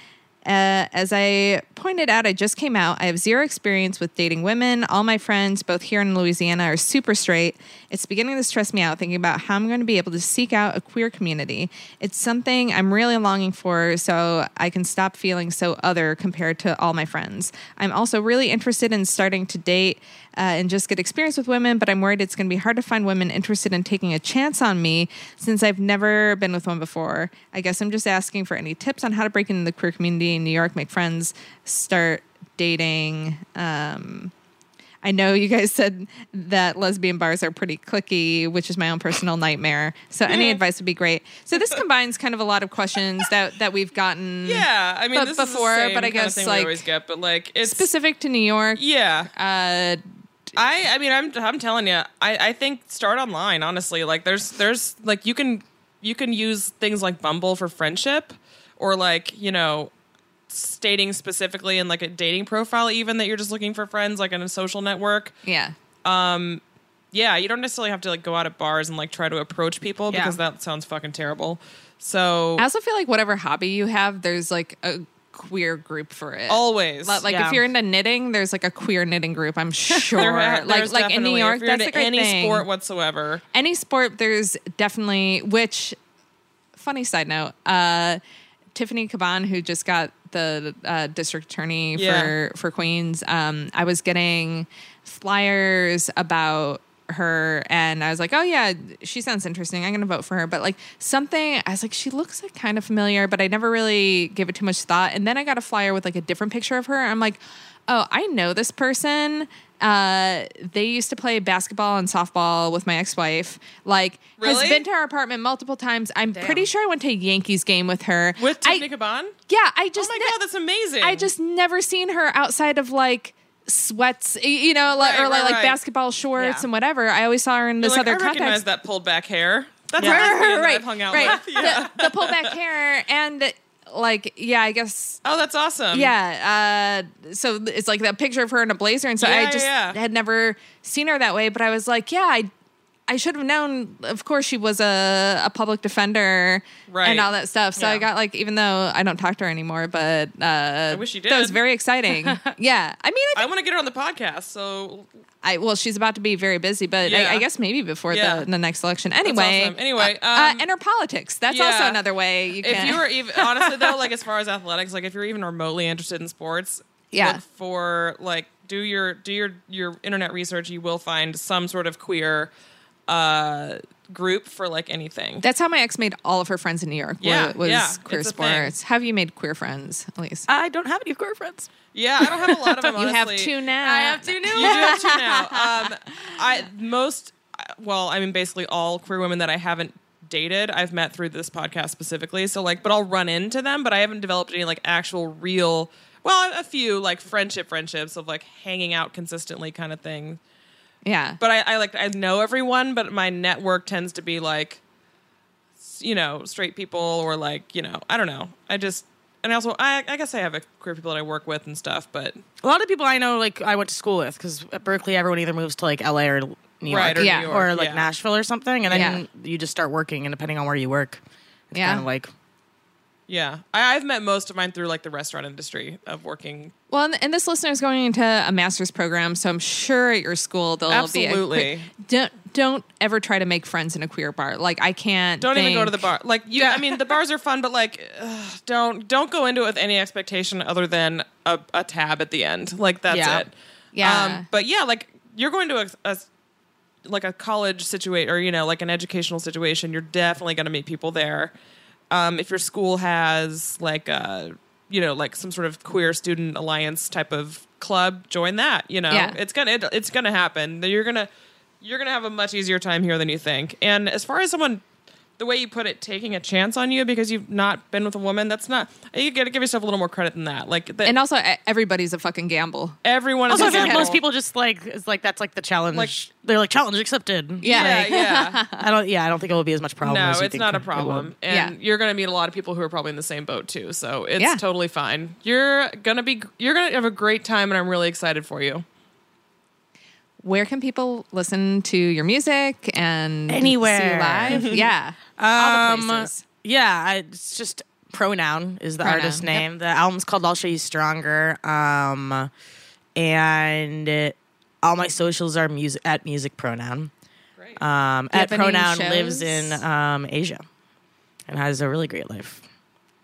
Uh, as I pointed out, I just came out. I have zero experience with dating women. All my friends, both here in Louisiana, are super straight. It's beginning to stress me out thinking about how I'm going to be able to seek out a queer community. It's something I'm really longing for so I can stop feeling so other compared to all my friends. I'm also really interested in starting to date uh, and just get experience with women, but I'm worried it's going to be hard to find women interested in taking a chance on me since I've never been with one before. I guess I'm just asking for any tips on how to break into the queer community in New York, make friends, start dating. Um, I know you guys said that lesbian bars are pretty cliquey, which is my own personal nightmare. So any advice would be great. So this combines kind of a lot of questions that that we've gotten Yeah. I mean, this before, is the same but I guess, like, always get, but like it's specific to New York. Yeah. Uh, I I mean I'm I'm telling you I I think start online honestly like there's there's like you can you can use things like Bumble for friendship or like you know stating specifically in like a dating profile even that you're just looking for friends like in a social network yeah. Um, yeah you don't necessarily have to like go out at bars and like try to approach people Yeah. because that sounds fucking terrible so I also feel like whatever hobby you have, there's like a queer group for it. always Li- like Yeah. if you're into knitting, there's like a queer knitting group. I'm sure. There ha- like like in New York, if you're that's a into great any thing. sport whatsoever any sport there's definitely which funny side note uh tiffany caban who just got the uh, district attorney Yeah. for for queens um i was getting flyers about her and i was like oh yeah she sounds interesting i'm gonna vote for her but like something i was like she looks like kind of familiar but i never really gave it too much thought and then i got a flyer with like a different picture of her i'm like oh i know this person uh, they used to play basketball and softball with my ex-wife. Like, Really? has been to our apartment multiple times. I'm pretty sure I went to a Yankees game with her. with Tiffany Caban yeah, I just. oh my ne- god that's amazing I just never seen her outside of like sweats, you know, Right, or like, right, like right. basketball shorts Yeah. and whatever. I always saw her in this You're like, other recognize context. that pulled back hair. That's Yeah. that right, I've hung out right. with. Yeah. The, the pull back hair and like, yeah, I guess Oh, that's awesome. yeah. Uh, so it's like that picture of her in a blazer, and so Yeah, I just yeah. had never seen her that way. But I was like, yeah, I, I should have known. Of course, she was a, a public defender Right. and all that stuff. So I got like, even though I don't talk to her anymore, but uh, I wish you That was very exciting. yeah, I mean, I, I want to get her on the podcast. So I well, she's about to be very busy, but Yeah. I, I guess maybe before Yeah. the, the next election. Anyway, awesome. Anyway, uh, uh, um, enter politics. That's also another way you can. if you were even honestly though, like as far as athletics, like if you're even remotely interested in sports, Yeah. look for like do your do your your internet research. You will find some sort of queer uh group for like anything. That's how my ex made all of her friends in New York. Yeah, was, was yeah, queer it's thing. sports. Have you made queer friends, Elise? I don't have any queer friends. yeah, I don't have a lot of them. you have two now. I have two new You do have two now. Um, I most well, I mean, basically all queer women that I haven't dated, I've met through this podcast specifically. So like, but I'll run into them, but I haven't developed any like actual real. Well, a few like friendship friendships of like hanging out consistently kind of thing. Yeah. But I, I like I know everyone, but my network tends to be like, you know, straight people or like you know, I don't know. I just and also I, I guess I have a queer people that I work with and stuff, but A lot of people I know, like I went to school with, because at Berklee, everyone either moves to like LA or New York, right or Yeah. New York, or like yeah. Nashville or something, and then Yeah. you just start working, and depending on where you work, it's Yeah. kind of like Yeah, I, I've met most of mine through like the restaurant industry of working. well, and, and this listener is going into a master's program, so I'm sure at your school they'll be a Absolutely. don't don't ever try to make friends in a queer bar. Like I can't. Don't even go to the bar. Like you, I mean, the bars are fun, but like, ugh, don't don't go into it with any expectation other than a, a tab at the end. Like that's Yeah. it. Yeah. Um, but yeah, like you're going to a, a like a college situation or you know like an educational situation. You're definitely going to meet people there. Um, if your school has like a you know like some sort of queer student alliance type of club, join that. You know, Yeah. it's gonna it, it's gonna happen. You're gonna you're gonna have a much easier time here than you think. And as far as someone, the way you put it, taking a chance on you because you've not been with a woman, that's not. You got to give yourself a little more credit than that. Like the, And also, e- everybody's a fucking gamble. everyone is Also, a I feel like most people just like it's like that's like the challenge. Like- They're like challenge accepted. Yeah. Yeah, yeah. I don't. Yeah, I don't think it will be as much problem. no, as you it's think not a problem. And Yeah. you're going to meet a lot of people who are probably in the same boat too. So it's Yeah. totally fine. You're going to be you're going to have a great time and I'm really excited for you. Where can people listen to your music and Anywhere. see you live? yeah, all the Um, places. Yeah, I, it's just pronoun is the Pronoun, artist yep. name. The album's called "I'll Show You Stronger," um, and all my socials are music at music pronoun. Great. Um, at pronoun lives in um, Asia and has a really great life.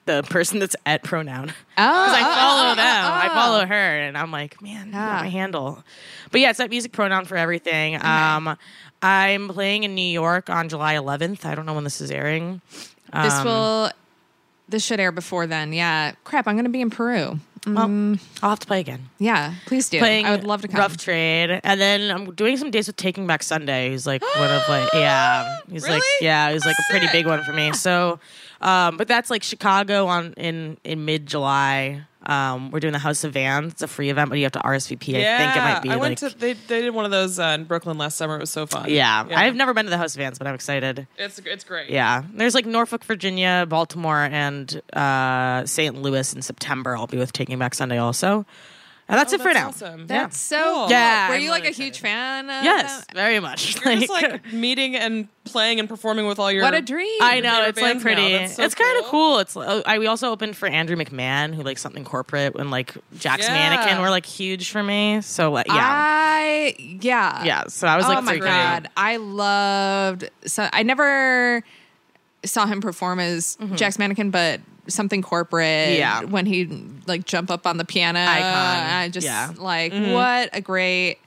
The person that's at pronoun. Oh, Because I oh, follow oh, them. oh, I oh. follow her, and I'm like, man, yeah. My handle. But yeah, it's that music pronoun for everything. Um, I'm playing in New York on July 11th. I don't know when this is airing. This Um, will. This should air before then. Yeah. Crap. I'm going to be in Peru. Well, I'll have to play again. Yeah. Please do. Playing I would love to come. Rough Trade, and then I'm doing some days with Taking Back Sunday. Who's like one of like yeah, he's like Really? yeah, he's like a pretty big one for me. So, um, but that's like Chicago on in in mid July. Um, we're doing the House of Vans. It's a free event, but you have to RSVP. I think it might be I like went to they they did one of those uh, in Brooklyn last summer. It was so fun. yeah. I've never been to the House of Vans, but I'm excited. It's it's great. Yeah, there's like Norfolk, Virginia, Baltimore, and uh, St. Louis in September. I'll be with Taking Back Sunday also, and that's Oh, it for that's now. awesome. That's so. Cool. cool. Yeah, Were I'm you like really a huge excited. fan? Of Yes, them? very much. You're just like meeting and playing and performing with all your What a dream! I know it's like pretty. So it's kind of cool. cool. It's uh, I we also opened for Andrew McMahon, who like something corporate, and like Jack's Yeah. Mannequin were like huge for me. So like, yeah, I yeah yeah. So I was like, oh my freaking god, I loved. So I never saw him perform as Jack's mannequin, but something corporate. Mm-hmm. Yeah. when he like jump up on the piano. Icon. I just Yeah. Mm-hmm. like what a great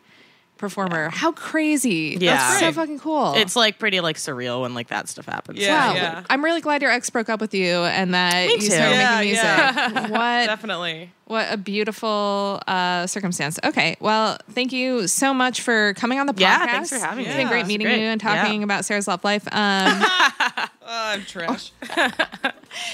performer. How crazy! Yeah. That's so fucking cool. It's like pretty like surreal when like that stuff happens. Yeah, wow. yeah. I'm really glad your ex broke up with you and that Me you too. started Yeah, making music. yeah. what definitely. what a beautiful uh, circumstance. Okay, well, thank you so much for coming on the podcast. Yeah, thanks for having me. It's me. been great meeting great. you and talking Yeah. about Sarah's love life. Um, I'm trash.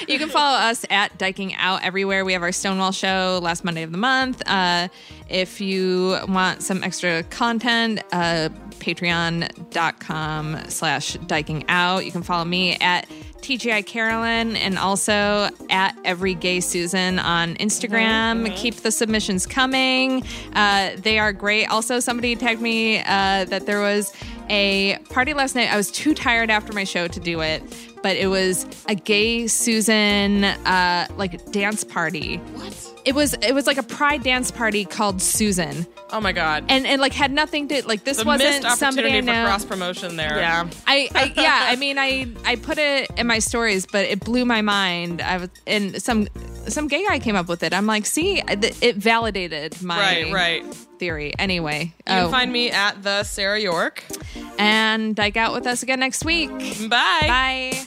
You can follow us at Dyking Out everywhere. We have our Stonewall show last Monday of the month. Uh, if you want some extra content, uh, patreon.com slash dyking out. You can follow me at TGI Carolyn and also at Every Gay Susan on Instagram. Keep the submissions coming. Uh, they are great. Also, somebody tagged me uh, that there was a party last night. I was too tired after my show to do it, but it was a gay Susan uh, like dance party. What? It was it was like a pride dance party called Susan, Oh my god. and and like had nothing to like this the wasn't missed somebody I opportunity for cross promotion there. Yeah. I, I yeah, I mean, I I put it in my stories, but it blew my mind. I was and some some gay guy came up with it. I'm like, see, it it validated my Right, right. You theory. Anyway, can oh, find me at the Sarah York. and dyke out with us again next week. Bye. Bye.